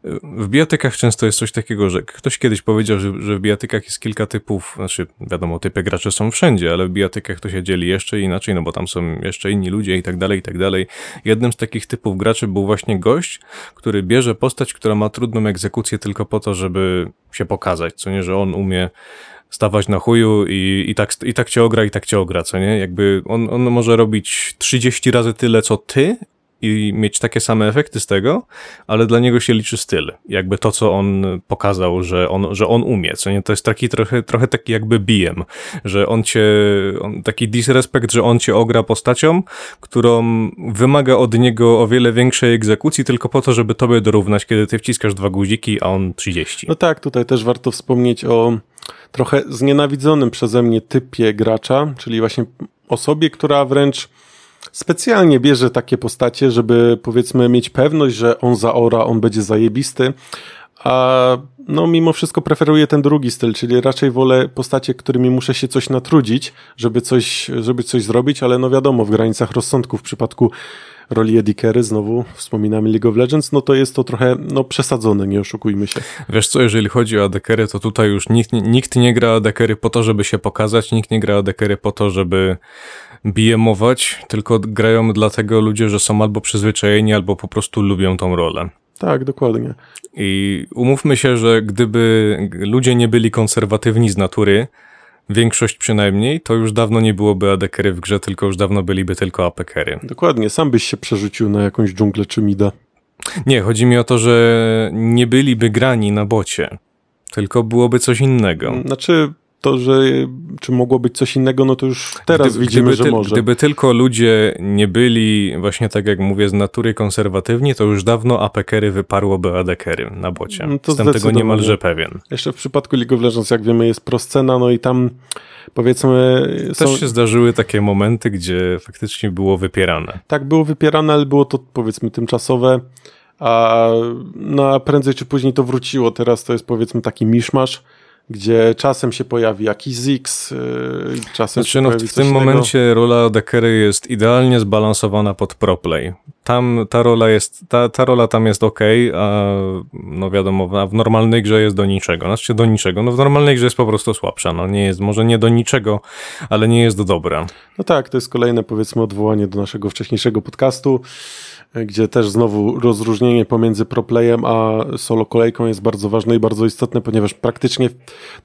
y, w bijatykach często jest coś takiego, że ktoś kiedyś powiedział, że, że w bijatykach jest kilka typów, znaczy wiadomo, typy graczy są wszędzie, ale w bijatykach to się dzieli jeszcze inaczej, no bo tam są jeszcze inni ludzie i tak dalej, i tak dalej. Jednym z takich typów graczy był właśnie gość, który bierze postać, która ma trudną egzekucję tylko po to, żeby się pokazać, co nie, że on umie stawać na chuju i, i, tak, i tak cię ogra, i tak cię ogra, co nie? Jakby on, on może robić 30 razy tyle, co ty i mieć takie same efekty z tego, ale dla niego się liczy styl. Jakby to, co on pokazał, że on, że on umie, co nie? To jest taki trochę, trochę taki jakby bijem, że on cię, on, taki disrespekt, że on cię ogra postacią, którą wymaga od niego o wiele większej egzekucji tylko po to, żeby tobie dorównać, kiedy ty wciskasz dwa guziki, a on 30. No tak, tutaj też warto wspomnieć o trochę znienawidzonym przeze mnie typie gracza, czyli właśnie osobie, która wręcz specjalnie bierze takie postacie, żeby powiedzmy mieć pewność, że on zaora, on będzie zajebisty, a no mimo wszystko preferuję ten drugi styl, czyli raczej wolę postacie, którymi muszę się coś natrudzić, żeby coś, żeby coś zrobić, ale no wiadomo, w granicach rozsądku w przypadku roli Eddie Carey, znowu wspominamy League of Legends, no to jest to trochę no, przesadzone, nie oszukujmy się. Wiesz co, jeżeli chodzi o adekery, to tutaj już nikt, nikt nie gra adekery po to, żeby się pokazać, nikt nie gra adekery po to, żeby BM-ować, tylko grają dlatego ludzie, że są albo przyzwyczajeni, albo po prostu lubią tą rolę. Tak, dokładnie. I umówmy się, że gdyby ludzie nie byli konserwatywni z natury, większość przynajmniej, to już dawno nie byłoby adekery w grze, tylko już dawno byliby tylko apekery. Dokładnie, sam byś się przerzucił na jakąś dżunglę czy mida. Nie, chodzi mi o to, że nie byliby grani na bocie, tylko byłoby coś innego. Znaczy, to, że czy mogło być coś innego, no to już teraz Gdyby- widzimy, gdyby że może. Gdyby tylko ludzie nie byli, właśnie tak jak mówię, z natury konserwatywni, to już dawno apekery wyparłoby adekery na bocie. No Jestem tego niemalże pewien. Jeszcze w przypadku League of Legends, jak wiemy, jest proscena, no i tam powiedzmy są, Też się zdarzyły takie momenty, gdzie faktycznie było wypierane. tak było wypierane, ale było to powiedzmy tymczasowe, a no, a prędzej czy później to wróciło. Teraz to jest powiedzmy taki miszmasz, gdzie czasem się pojawi jakiś Zix, yy, czasem Znaczy, się no, w tym innego. momencie rola adekery jest idealnie zbalansowana pod proplay. Tam ta rola jest, ta, ta rola tam jest ok, a no wiadomo, a w normalnej grze jest do niczego. Znaczy do niczego. No w normalnej grze jest po prostu słabsza. No nie jest, może nie do niczego, ale nie jest do dobra. No tak, to jest kolejne powiedzmy odwołanie do naszego wcześniejszego podcastu, y, gdzie też znowu rozróżnienie pomiędzy proplayem a solo kolejką jest bardzo ważne i bardzo istotne, ponieważ praktycznie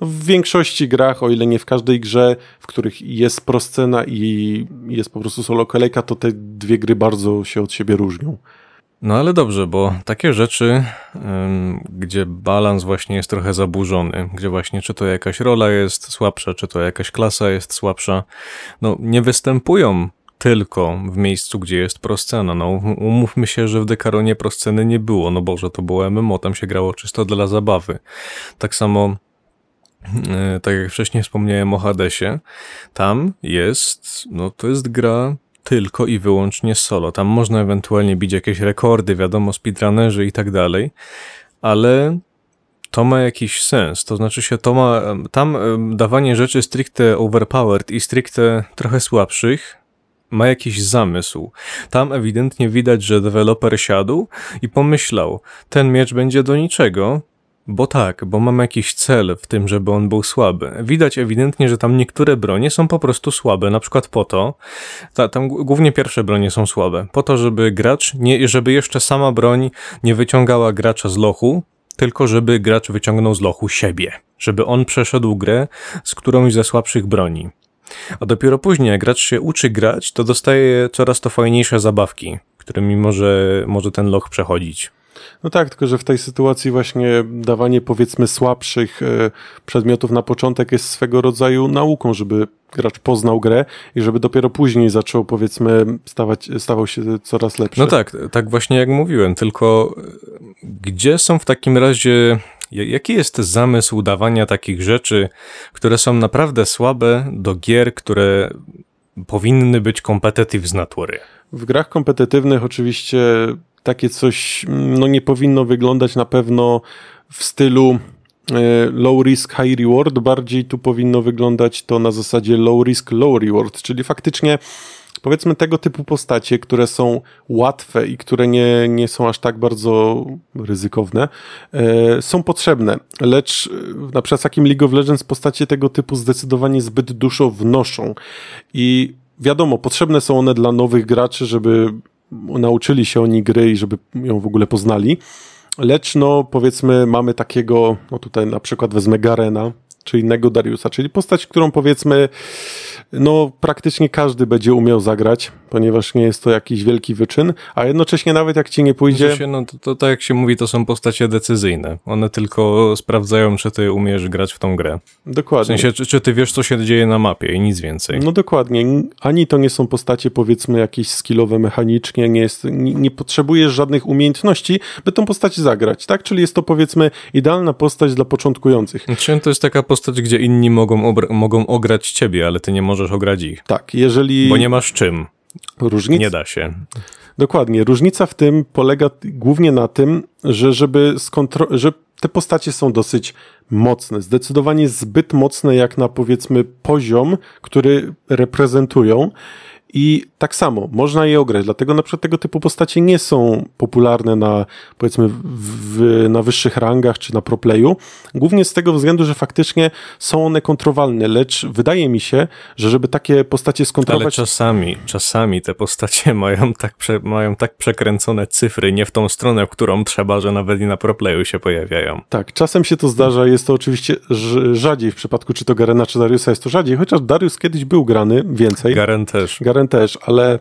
no w większości grach, o ile nie w każdej grze, w których jest proscena i jest po prostu solo kolejka, to te dwie gry bardzo się od siebie różnią. No ale dobrze, bo takie rzeczy, gdzie balans właśnie jest trochę zaburzony, gdzie właśnie czy to jakaś rola jest słabsza, czy to jakaś klasa jest słabsza, no nie występują tylko w miejscu, gdzie jest proscena. No umówmy się, że w Dekaronie prosceny nie było, no Boże, to było MMO, tam się grało czysto dla zabawy. Tak samo e, tak jak wcześniej wspomniałem o Hadesie, tam jest, no to jest gra tylko i wyłącznie solo. Tam można ewentualnie bić jakieś rekordy, wiadomo, speedrunnerzy i tak dalej, ale to ma jakiś sens. To znaczy się, to ma, tam dawanie rzeczy stricte overpowered i stricte trochę słabszych ma jakiś zamysł. Tam ewidentnie widać, że deweloper siadł i pomyślał, ten miecz będzie do niczego, bo tak, bo mam jakiś cel w tym, żeby on był słaby. Widać ewidentnie, że tam niektóre bronie są po prostu słabe, na przykład po to, ta, tam głównie pierwsze bronie są słabe, po to, żeby gracz, nie, żeby jeszcze sama broń nie wyciągała gracza z lochu, tylko żeby gracz wyciągnął z lochu siebie, żeby on przeszedł grę z którąś ze słabszych broni. A dopiero później, jak gracz się uczy grać, to dostaje coraz to fajniejsze zabawki, którymi może, może ten loch przechodzić. No tak, tylko że w tej sytuacji właśnie dawanie powiedzmy słabszych e, przedmiotów na początek jest swego rodzaju nauką, żeby gracz poznał grę i żeby dopiero później zaczął powiedzmy stawać, stawał się coraz lepszy. No tak, tak właśnie jak mówiłem, tylko gdzie są w takim razie Jaki jest zamysł dawania takich rzeczy, które są naprawdę słabe, do gier, które powinny być competitive z natury? W grach kompetytywnych oczywiście takie coś no, nie powinno wyglądać na pewno w stylu e, low risk, high reward. Bardziej tu powinno wyglądać to na zasadzie low risk, low reward, czyli faktycznie powiedzmy tego typu postacie, które są łatwe i które nie, nie są aż tak bardzo ryzykowne, e, są potrzebne. Lecz e, na przykład w takim League of Legends postacie tego typu zdecydowanie zbyt dużo wnoszą. I wiadomo, potrzebne są one dla nowych graczy, żeby nauczyli się oni gry i żeby ją w ogóle poznali. Lecz no, powiedzmy, mamy takiego, no tutaj na przykład wezmę Garena, czy innego Dariusa, czyli postać, którą powiedzmy no praktycznie każdy będzie umiał zagrać, ponieważ nie jest to jakiś wielki wyczyn, a jednocześnie nawet jak ci nie pójdzie... Się, no to, to tak jak się mówi, to są postacie decyzyjne. One tylko sprawdzają, czy ty umiesz grać w tą grę. Dokładnie. W sensie, czy, czy ty wiesz, co się dzieje na mapie i nic więcej. No dokładnie. Ani to nie są postacie powiedzmy jakieś skillowe mechanicznie, nie, jest, nie, nie potrzebujesz żadnych umiejętności, by tą postać zagrać, tak? Czyli jest to powiedzmy idealna postać dla początkujących. Znaczy, to jest taka postać, gdzie inni mogą, mogą ograć ciebie, ale ty nie możesz ograć ich. Tak, jeżeli... Bo nie masz czym. Różnic... Nie da się. Dokładnie. Różnica w tym polega głównie na tym, że żeby skontro... że te postacie są dosyć mocne, zdecydowanie zbyt mocne jak na powiedzmy poziom, który reprezentują i tak samo, można je ograć, dlatego na przykład tego typu postacie nie są popularne na, powiedzmy, w, na wyższych rangach czy na proplayu, głównie z tego względu, że faktycznie są one kontrowalne, lecz wydaje mi się, że żeby takie postacie skontrolować... Ale czasami, czasami te postacie mają tak, prze, mają tak przekręcone cyfry nie w tą stronę, w którą trzeba, że nawet i na proplayu się pojawiają. Tak, czasem się to zdarza, jest to oczywiście rzadziej w przypadku czy to Garena, czy Dariusa jest to rzadziej, chociaż Darius kiedyś był grany więcej. Garen też. Garen też, ale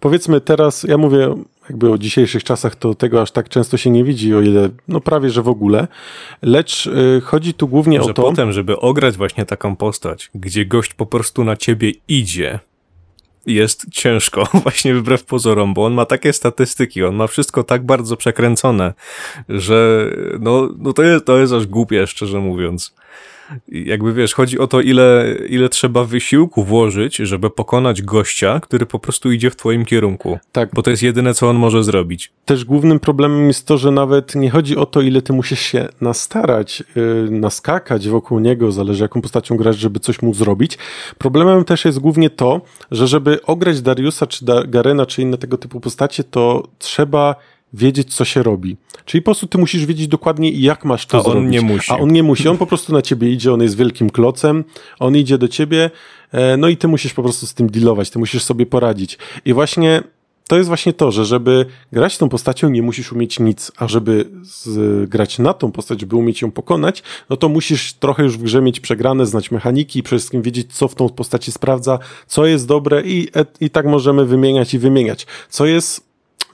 powiedzmy teraz, ja mówię jakby o dzisiejszych czasach, to tego aż tak często się nie widzi, o ile, no prawie, że w ogóle, lecz y, chodzi tu głównie że o to... potem, żeby ograć właśnie taką postać, gdzie gość po prostu na ciebie idzie, jest ciężko, właśnie wbrew pozorom, bo on ma takie statystyki, on ma wszystko tak bardzo przekręcone, że no, no to, jest, to jest aż głupie, szczerze mówiąc jakby wiesz, chodzi o to, ile, ile trzeba wysiłku włożyć, żeby pokonać gościa, który po prostu idzie w twoim kierunku. Tak. Bo to jest jedyne, co on może zrobić. Też głównym problemem jest to, że nawet nie chodzi o to, ile ty musisz się nastarać, yy, naskakać wokół niego, zależy jaką postacią grasz, żeby coś mu zrobić. Problemem też jest głównie to, że żeby ograć Dariusa, czy da Garena, czy inne tego typu postacie, to trzeba wiedzieć, co się robi. Czyli po prostu ty musisz wiedzieć dokładnie, jak masz to A zrobić. on nie musi. A on nie musi. On po prostu na ciebie idzie, on jest wielkim klocem, on idzie do ciebie, e, no i ty musisz po prostu z tym dealować, ty musisz sobie poradzić. I właśnie to jest właśnie to, że żeby grać tą postacią, nie musisz umieć nic, a żeby grać na tą postać, żeby umieć ją pokonać, no to musisz trochę już w grze mieć przegrane, znać mechaniki i przede wszystkim wiedzieć, co w tą postaci sprawdza, co jest dobre i, i tak możemy wymieniać i wymieniać. Co jest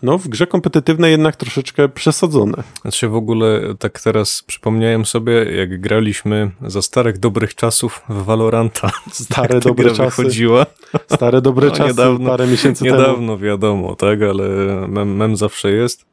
no w grze kompetytywnej jednak troszeczkę przesadzone. Znaczy w ogóle tak teraz przypomniałem sobie, jak graliśmy za starych dobrych czasów w Valoranta. Stare Jak ta dobre czasy. wychodziła. Stare dobre No, czasy niedawno- parę miesięcy temu. Niedawno wiadomo, tak, ale mem, mem zawsze jest.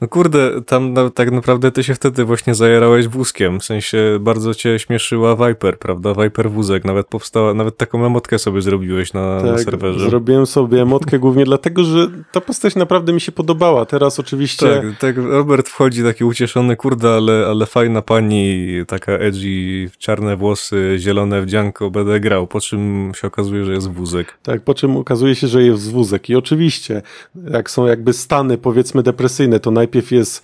No kurde, tam na, tak naprawdę ty się wtedy właśnie zajarałeś wózkiem, w sensie bardzo cię śmieszyła Viper, prawda? Viper wózek, nawet powstała, nawet taką emotkę sobie zrobiłeś na, na Tak, serwerze. zrobiłem sobie emotkę głównie dlatego, że ta postać naprawdę mi się podobała. Teraz oczywiście Tak, tak, Robert wchodzi taki ucieszony, kurde, ale, ale fajna pani, taka edgy, czarne włosy, zielone wdzianko, będę grał, po czym się okazuje, że jest wózek. Tak, po czym okazuje się, że jest wózek. I oczywiście, jak są jakby stany, powiedzmy, depresyjne, to najpierw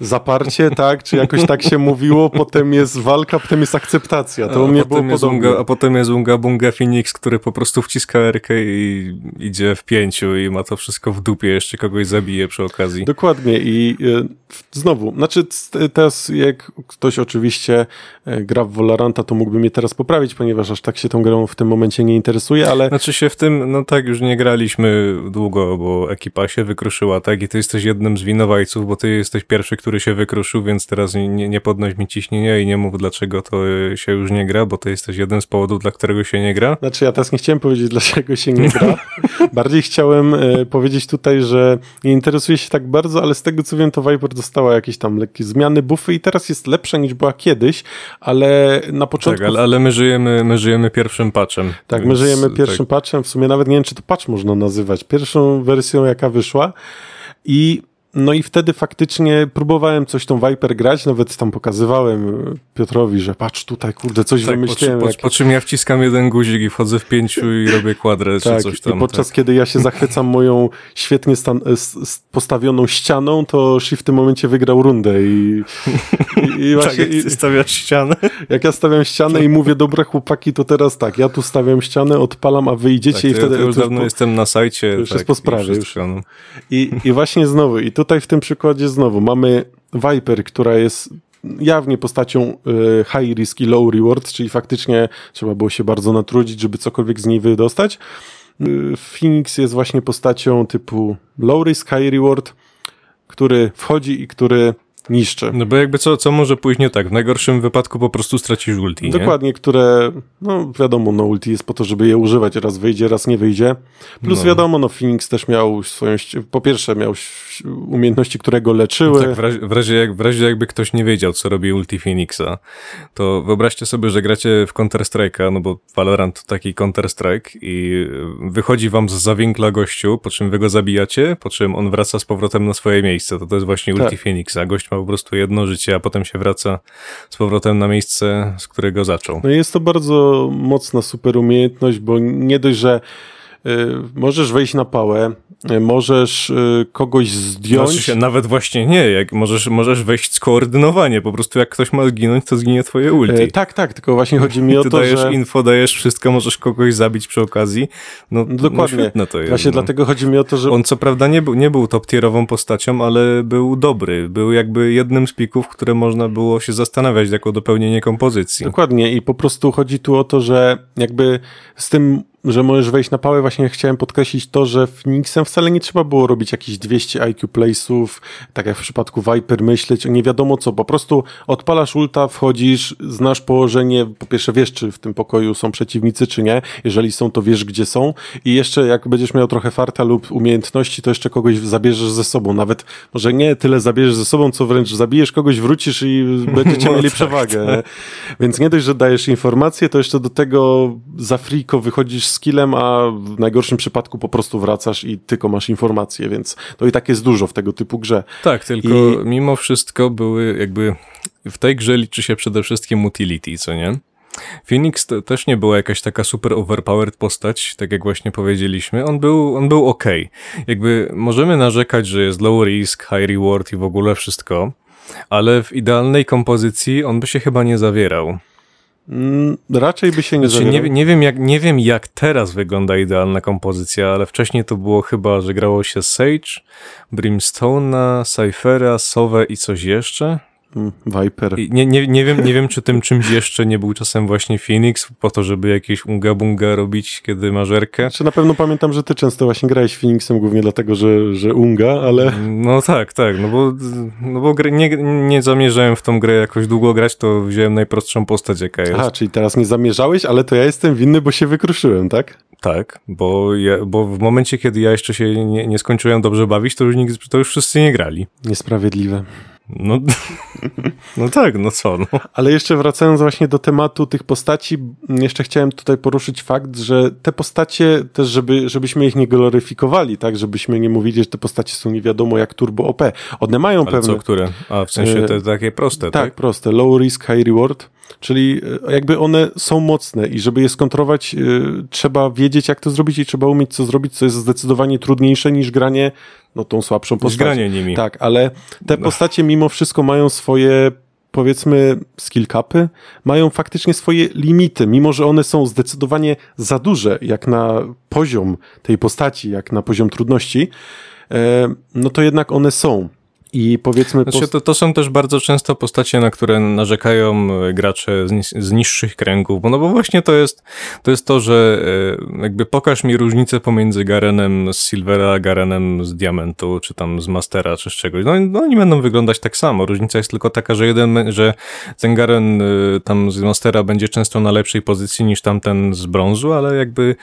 zaparcie, tak, czy jakoś tak się mówiło, potem jest walka, potem jest akceptacja. To u mnie było unga, a potem jest Unga Bunga Phoenix, który po prostu wciska Erkę i idzie w pięciu i ma to wszystko w dupie, jeszcze kogoś zabije przy okazji. Dokładnie i w- znowu, znaczy teraz jak ktoś oczywiście e, gra w Valoranta, to mógłby mnie teraz poprawić, ponieważ aż tak się tą grą w tym momencie nie interesuje, ale Znaczy się w tym, no tak, już nie graliśmy długo, bo ekipa się wykruszyła, tak? I ty jesteś jednym z winowajców, bo ty jesteś pierwszy, który się wykruszył, więc teraz nie, nie podnoś mi ciśnienia i nie mów, dlaczego to y, się już nie gra, bo ty jesteś jeden z powodów, dla którego się nie gra. Znaczy, ja teraz nie chciałem powiedzieć, dlaczego się nie gra. Bardziej chciałem e, powiedzieć tutaj, że nie interesuje się tak bardzo, ale z tego co wiem, to Viper dostała jakieś tam lekkie zmiany, buffy i teraz jest lepsza niż była kiedyś, ale na początku. Tak, ale, ale my żyjemy, my żyjemy pierwszym patchem. Tak, my więc, żyjemy tak. pierwszym patchem, w sumie nawet nie wiem, czy to patch można nazywać, pierwszą wersją, jaka wyszła i no i wtedy faktycznie próbowałem coś tą Viper grać, nawet tam pokazywałem Piotrowi, że patrz tutaj, kurde, coś Tak, po, wymyśliłem. po, jak- po czym ja wciskam jeden guzik i wchodzę w pięciu i robię kwadrę czy Tak, coś tam. i podczas tak. kiedy ja się zachwycam moją świetnie postawioną ścianą, to Shi w tym momencie wygrał rundę i, i, i Tak, właśnie ty stawiasz ścianę. jak ja stawiam ścianę i mówię, dobra chłopaki, to teraz tak, ja tu stawiam ścianę, odpalam, a wy idziecie Tak, i to, wtedy... to już to dawno po- jestem na sajcie. to już tak, jest po i sprawie, wszystko, no. I, I właśnie znowu, i tutaj w tym przykładzie znowu mamy Viper, która jest jawnie postacią e, high risk i low reward, czyli faktycznie trzeba było się bardzo natrudzić, żeby cokolwiek z niej wydostać. E, Phoenix jest właśnie postacią typu low risk, high reward, który wchodzi i który niszczy. No bo jakby co, co może pójść nie tak? W najgorszym wypadku po prostu stracisz ulti, nie? Dokładnie, które, no wiadomo, no ulti jest po to, żeby je używać, raz wyjdzie, raz nie wyjdzie. Plus No. wiadomo, no Phoenix też miał swoją, po pierwsze miał umiejętności, które go leczyły. Tak, w razie, w, razie jak, w razie jakby ktoś nie wiedział, co robi ulti Phoenixa, to wyobraźcie sobie, że gracie w Counter-Strike'a, no bo Valorant to taki Counter-Strike i wychodzi wam z zawinkla gościu, po czym wy go zabijacie, po czym on wraca z powrotem na swoje miejsce. To to jest właśnie ulti Tak. Phoenixa. Gość ma po prostu jedno życie, a potem się wraca z powrotem na miejsce, z którego zaczął. No jest to bardzo mocna super umiejętność, bo nie dość, że możesz wejść na pałę, y, możesz y, kogoś zdjąć. Znaczy się, nawet właśnie nie, jak możesz, możesz wejść skoordynowanie, po prostu jak ktoś ma zginąć, to zginie twoje ulti. E, tak, tak, tylko właśnie chodzi mi o to, dajesz że... info, dajesz wszystko, możesz kogoś zabić przy okazji. No, Dokładnie. No świetne to jest. Właśnie no. dlatego chodzi mi o to, że On co prawda nie był, nie był top tierową postacią, ale był dobry. Był jakby jednym z pików, które można było się zastanawiać jako dopełnienie kompozycji. Dokładnie i po prostu chodzi tu o to, że jakby z tym, że możesz wejść na pałę, właśnie chciałem podkreślić to, że Phoenixem wcale nie trzeba było robić jakichś 200 IQ place'ów, tak jak w przypadku Viper myśleć o nie wiadomo co, po prostu odpalasz ulta, wchodzisz, znasz położenie, po pierwsze wiesz, czy w tym pokoju są przeciwnicy, czy nie, jeżeli są, to wiesz, gdzie są. I jeszcze jak będziesz miał trochę farta lub umiejętności, to jeszcze kogoś zabierzesz ze sobą, nawet może nie tyle zabierzesz ze sobą, co wręcz zabijesz kogoś, wrócisz i będziecie No mieli tak, przewagę. nie? Więc nie dość, że dajesz informacje, to jeszcze do tego za friko wychodzisz z killem, a w najgorszym przypadku po prostu wracasz i tylko masz informacje, więc to i tak jest dużo w tego typu grze. Tak, tylko I- mimo wszystko były jakby... W tej grze liczy się przede wszystkim utility, co nie? Phoenix to też nie była jakaś taka super overpowered postać, tak jak właśnie powiedzieliśmy. On był, on był ok. Jakby możemy narzekać, że jest low risk, high reward i w ogóle wszystko, ale w idealnej kompozycji on by się chyba nie zawierał. Mm, raczej by się nie Znaczy, nie, nie, wiem jak, nie wiem jak teraz wygląda idealna kompozycja, ale wcześniej to było chyba, że grało się Sage, Brimstone'a, Cyphera, Sowę i coś jeszcze. Viper. I nie, nie, nie, wiem, nie wiem, czy tym czymś jeszcze nie był czasem właśnie Phoenix, po to, żeby jakieś unga-bunga robić, kiedy ma żerkę. Znaczy na pewno pamiętam, że ty często właśnie grałeś Phoenixem głównie dlatego, że, że Unga, ale No tak, tak, no bo, no bo nie, nie zamierzałem w tą grę jakoś długo grać, to wziąłem najprostszą postać, jaka jest. aha, czyli teraz nie zamierzałeś, ale to ja jestem winny, bo się wykruszyłem, tak? Tak, bo, ja, bo w momencie, kiedy ja jeszcze się nie, nie skończyłem dobrze bawić, to już, nikt, to już wszyscy nie grali. Niesprawiedliwe. No, no tak, no co, no. Ale jeszcze wracając właśnie do tematu tych postaci, jeszcze chciałem tutaj poruszyć fakt, że te postacie też, żeby, żebyśmy ich nie gloryfikowali, tak, żebyśmy nie mówili, że te postacie są nie wiadomo jak turbo OP. One mają Ale pewne... co, które? A w sensie te E, takie proste, Tak, tak? proste. Low risk, high reward. Czyli e, jakby one są mocne i żeby je skontrować, e, trzeba wiedzieć, jak to zrobić i trzeba umieć, co zrobić, co jest zdecydowanie trudniejsze niż granie no, tą słabszą postacią. granie nimi. Tak, ale te postacie mimo wszystko mają swoje powiedzmy skill capy, mają faktycznie swoje limity, mimo że one są zdecydowanie za duże jak na poziom tej postaci, jak na poziom trudności, e, no to jednak one są. I powiedzmy... Znaczy, to, to są też bardzo często postacie, na które narzekają e, gracze z, z niższych kręgów, bo no bo właśnie to jest to, jest to że e, jakby pokaż mi różnicę pomiędzy Garenem z Silvera, a Garenem z Diamentu, czy tam z Mastera, czy z czegoś. No, no oni będą wyglądać tak samo. Różnica jest tylko taka, że jeden, że ten Garen e, tam z Mastera będzie często na lepszej pozycji niż tamten z brązu, ale jakby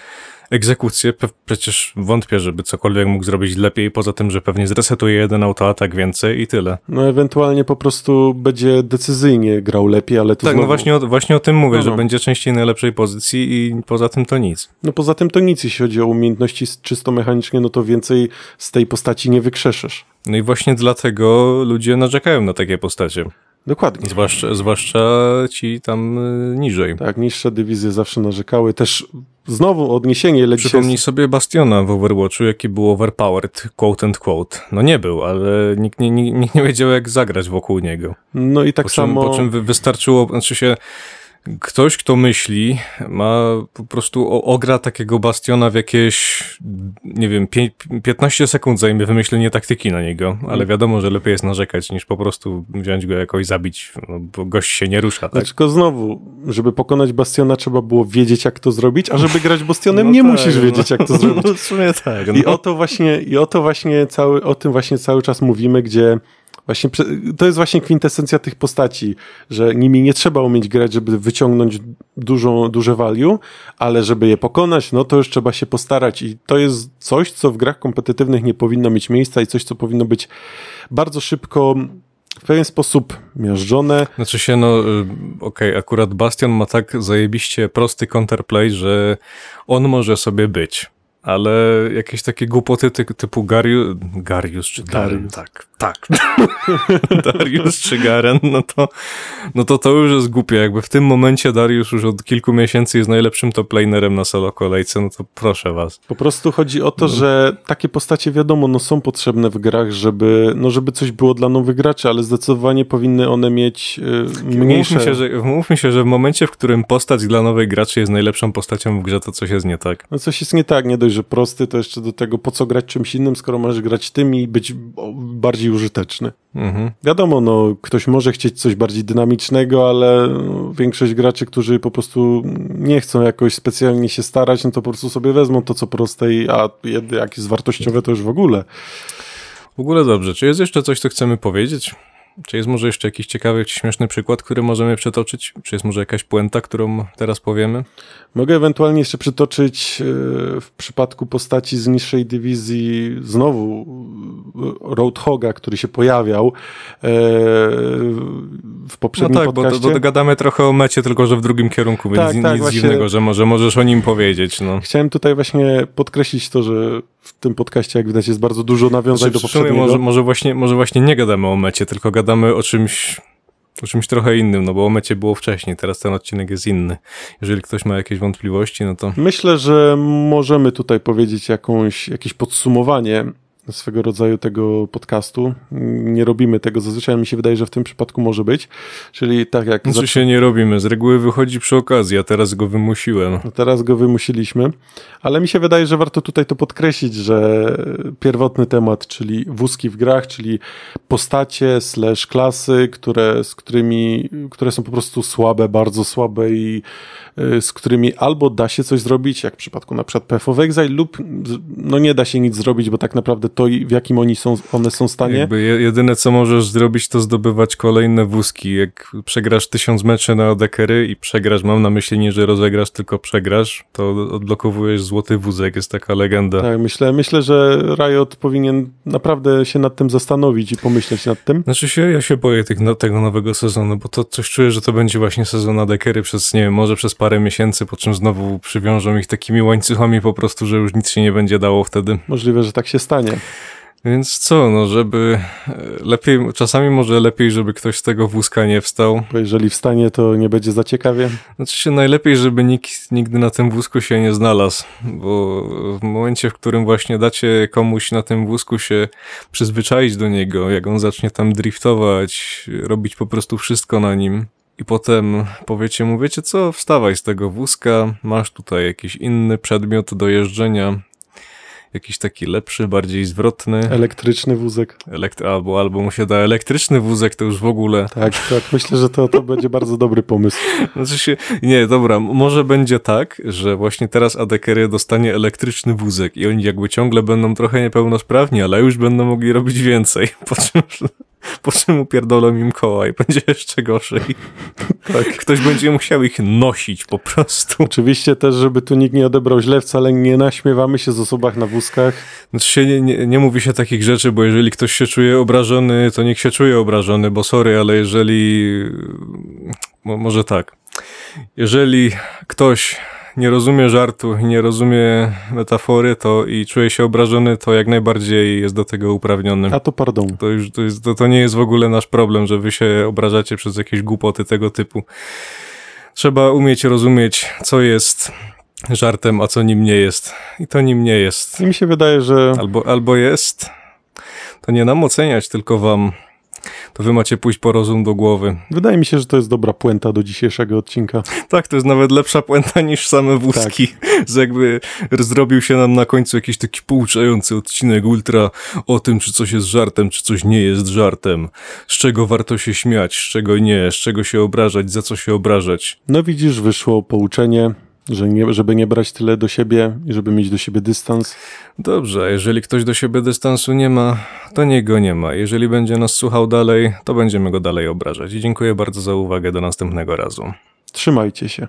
egzekucję, pe- przecież wątpię, żeby cokolwiek mógł zrobić lepiej, poza tym, że pewnie zresetuje jeden autoatak więcej i tyle. No ewentualnie po prostu będzie decyzyjnie grał lepiej, ale to Tak, znowu, no właśnie o, właśnie o tym mówię, No, no. że będzie częściej na lepszej pozycji i poza tym to nic. no poza tym to nic, jeśli chodzi o umiejętności czysto mechanicznie, no to więcej z tej postaci nie wykrzeszysz. No i właśnie dlatego ludzie narzekają na takie postacie. Dokładnie. Zwłaszcza, zwłaszcza ci tam y, niżej. Tak, niższe dywizje zawsze narzekały. Też znowu odniesienie, dzisiaj Przypomnij sobie Bastiona w Overwatchu, jaki był overpowered, quote and quote. No nie był, ale nikt nie, nikt, nie wiedział jak zagrać wokół niego. No i tak po, czym, samo. po czym wy- wystarczyło, znaczy się, ktoś, kto myśli, ma po prostu ogra takiego bastiona w jakieś, nie wiem, pię- 15 sekund zajmie wymyślenie taktyki na niego, Mm. ale wiadomo, że lepiej jest narzekać, niż po prostu wziąć go jakoś zabić, no, bo gość się nie rusza, tak? Znaczy, tylko znowu, żeby pokonać Bastiona, trzeba było wiedzieć, jak to zrobić, a żeby grać Bastionem, No nie tak, musisz no. wiedzieć, jak to zrobić. No, w sumie tak, no. I o to właśnie, i o to właśnie cały, o tym właśnie cały czas mówimy, gdzie właśnie to jest właśnie kwintesencja tych postaci, że nimi nie trzeba umieć grać, żeby wyciągnąć dużą, duże value, ale żeby je pokonać, no to już trzeba się postarać i to jest coś, co w grach kompetytywnych nie powinno mieć miejsca i coś, co powinno być bardzo szybko w pewien sposób miażdżone. Znaczy się, no y, okej, akurat Bastion ma tak zajebiście prosty counterplay, że on może sobie być. Ale jakieś takie głupoty ty, typu Garius czy Garen, tak, tak. Darius czy Garen, no to, no to to już jest głupie. Jakby w tym momencie Darius już od kilku miesięcy jest najlepszym top lanerem na solo kolejce, no to proszę was. Po prostu chodzi o to, że takie postacie wiadomo, no są potrzebne w grach, żeby, no żeby coś było dla nowych graczy, ale zdecydowanie powinny one mieć y, mniejsze... Mówmy się, że, mówmy się, że w momencie, w którym postać dla nowych graczy jest najlepszą postacią w grze, to coś jest nie tak. No coś jest nie tak, nie dość, że prosty, to jeszcze do tego po co grać czymś innym, skoro możesz grać tym i być bardziej użyteczny. Mhm. Wiadomo, no ktoś może chcieć coś bardziej dynamicznego, ale no, większość graczy, którzy po prostu nie chcą jakoś specjalnie się starać, no to po prostu sobie wezmą to co proste, a jak jest wartościowe to już w ogóle. W ogóle dobrze. Czy jest jeszcze coś, co chcemy powiedzieć? Czy jest może jeszcze jakiś ciekawy, czy śmieszny przykład, który możemy przytoczyć? Czy jest może jakaś puenta, którą teraz powiemy? Mogę ewentualnie jeszcze przytoczyć e, w przypadku postaci z niższej dywizji znowu e, Roadhoga, który się pojawiał e, w No poprzednim tak, bo, podcaście. bo gadamy trochę o mecie, tylko że w drugim kierunku, więc Tak, nic tak, właśnie- dziwnego, że może możesz o nim powiedzieć. No. Chciałem tutaj właśnie podkreślić to, że w tym podcaście, jak widać, jest bardzo dużo nawiązań do Znaczy, sumie poprzedniego. może, może, właśnie, może właśnie nie gadamy o mecie, tylko gadamy o czymś, o czymś trochę innym, no bo o mecie było wcześniej, teraz ten odcinek jest inny. Jeżeli ktoś ma jakieś wątpliwości, no to Myślę, że możemy tutaj powiedzieć jakąś, jakieś podsumowanie swego rodzaju tego podcastu. Nie robimy tego zazwyczaj, mi się wydaje, że w tym przypadku może być. Czyli tak jak Znaczy się nie robimy, z reguły wychodzi przy okazji, a teraz go wymusiłem. no teraz go wymusiliśmy, ale mi się wydaje, że warto tutaj to podkreślić, że pierwotny temat, czyli wózki w grach, czyli postacie slash klasy, które, z którymi, które są po prostu słabe, bardzo słabe i y, z którymi albo da się coś zrobić, jak w przypadku na przykład PF of Exile, lub no nie da się nic zrobić, bo tak naprawdę to, w jakim oni są, one są stanie, Jakby je- jedyne co możesz zrobić, to zdobywać kolejne wózki. Jak przegrasz tysiąc meczy na odekery i przegrasz, mam na myśli nie, że rozegrasz, tylko przegrasz, to odblokowujesz złoty wózek, jest taka legenda. tak, myślę, myślę, że Riot powinien naprawdę się nad tym zastanowić i pomyśleć nad tym. Znaczy się, ja się boję tych, no, tego nowego sezonu, bo to coś czuję, że to będzie właśnie sezon na dekery przez, nie wiem, może przez parę miesięcy, po czym znowu przywiążą ich takimi łańcuchami po prostu, że już nic się nie będzie dało wtedy. Możliwe, że tak się stanie. Więc co, no żeby e, lepiej, czasami może lepiej, żeby ktoś z tego wózka nie wstał. Bo jeżeli wstanie, to nie będzie za ciekawie. Znaczy się najlepiej, żeby nikt nigdy na tym wózku się nie znalazł, bo w momencie, w którym właśnie dacie komuś na tym wózku się przyzwyczaić do niego, jak on zacznie tam driftować, robić po prostu wszystko na nim i potem powiecie mu, wiecie co, wstawaj z tego wózka, masz tutaj jakiś inny przedmiot do jeżdżenia, jakiś taki lepszy, bardziej zwrotny, Elektryczny wózek. elekt- albo, albo mu się da elektryczny wózek, to już w ogóle Tak, tak. Myślę, że to, to będzie bardzo dobry pomysł. Znaczy się, nie, dobra, może będzie tak, że właśnie teraz Adekery dostanie elektryczny wózek i oni jakby ciągle będą trochę niepełnosprawni, ale już będą mogli robić więcej, po czym, po czym upierdolą im koła i będzie jeszcze gorzej. Tak. Ktoś będzie musiał ich nosić po prostu. Oczywiście też, żeby tu nikt nie odebrał źle, wcale nie naśmiewamy się z osobach na wózkach. Znaczy się nie, nie, nie mówi się takich rzeczy, bo jeżeli ktoś się czuje obrażony, to niech się czuje obrażony, bo sorry, ale jeżeli... Mo, może tak. Jeżeli ktoś nie rozumie żartu i nie rozumie metafory to i czuje się obrażony, to jak najbardziej jest do tego uprawniony. A to pardon. To, już, to, jest, to, to nie jest w ogóle nasz problem, że wy się obrażacie przez jakieś głupoty tego typu. Trzeba umieć rozumieć, co jest żartem, a co nim nie jest. I to nim nie jest. I mi się wydaje, że Albo, albo jest. To nie nam oceniać, tylko wam. To wy macie pójść po rozum do głowy. wydaje mi się, że to jest dobra puenta do dzisiejszego odcinka. Tak, to jest nawet lepsza puenta niż same wózki. Że jakby zrobił się nam na końcu jakiś taki pouczający odcinek ultra o tym, czy coś jest żartem, czy coś nie jest żartem. Z czego warto się śmiać, z czego nie, z czego się obrażać, za co się obrażać. No widzisz, wyszło pouczenie, że nie, żeby nie brać tyle do siebie i żeby mieć do siebie dystans. Dobrze, jeżeli ktoś do siebie dystansu nie ma, to niech go nie ma. Jeżeli będzie nas słuchał dalej, to będziemy go dalej obrażać. I dziękuję bardzo za uwagę. Do następnego razu. Trzymajcie się.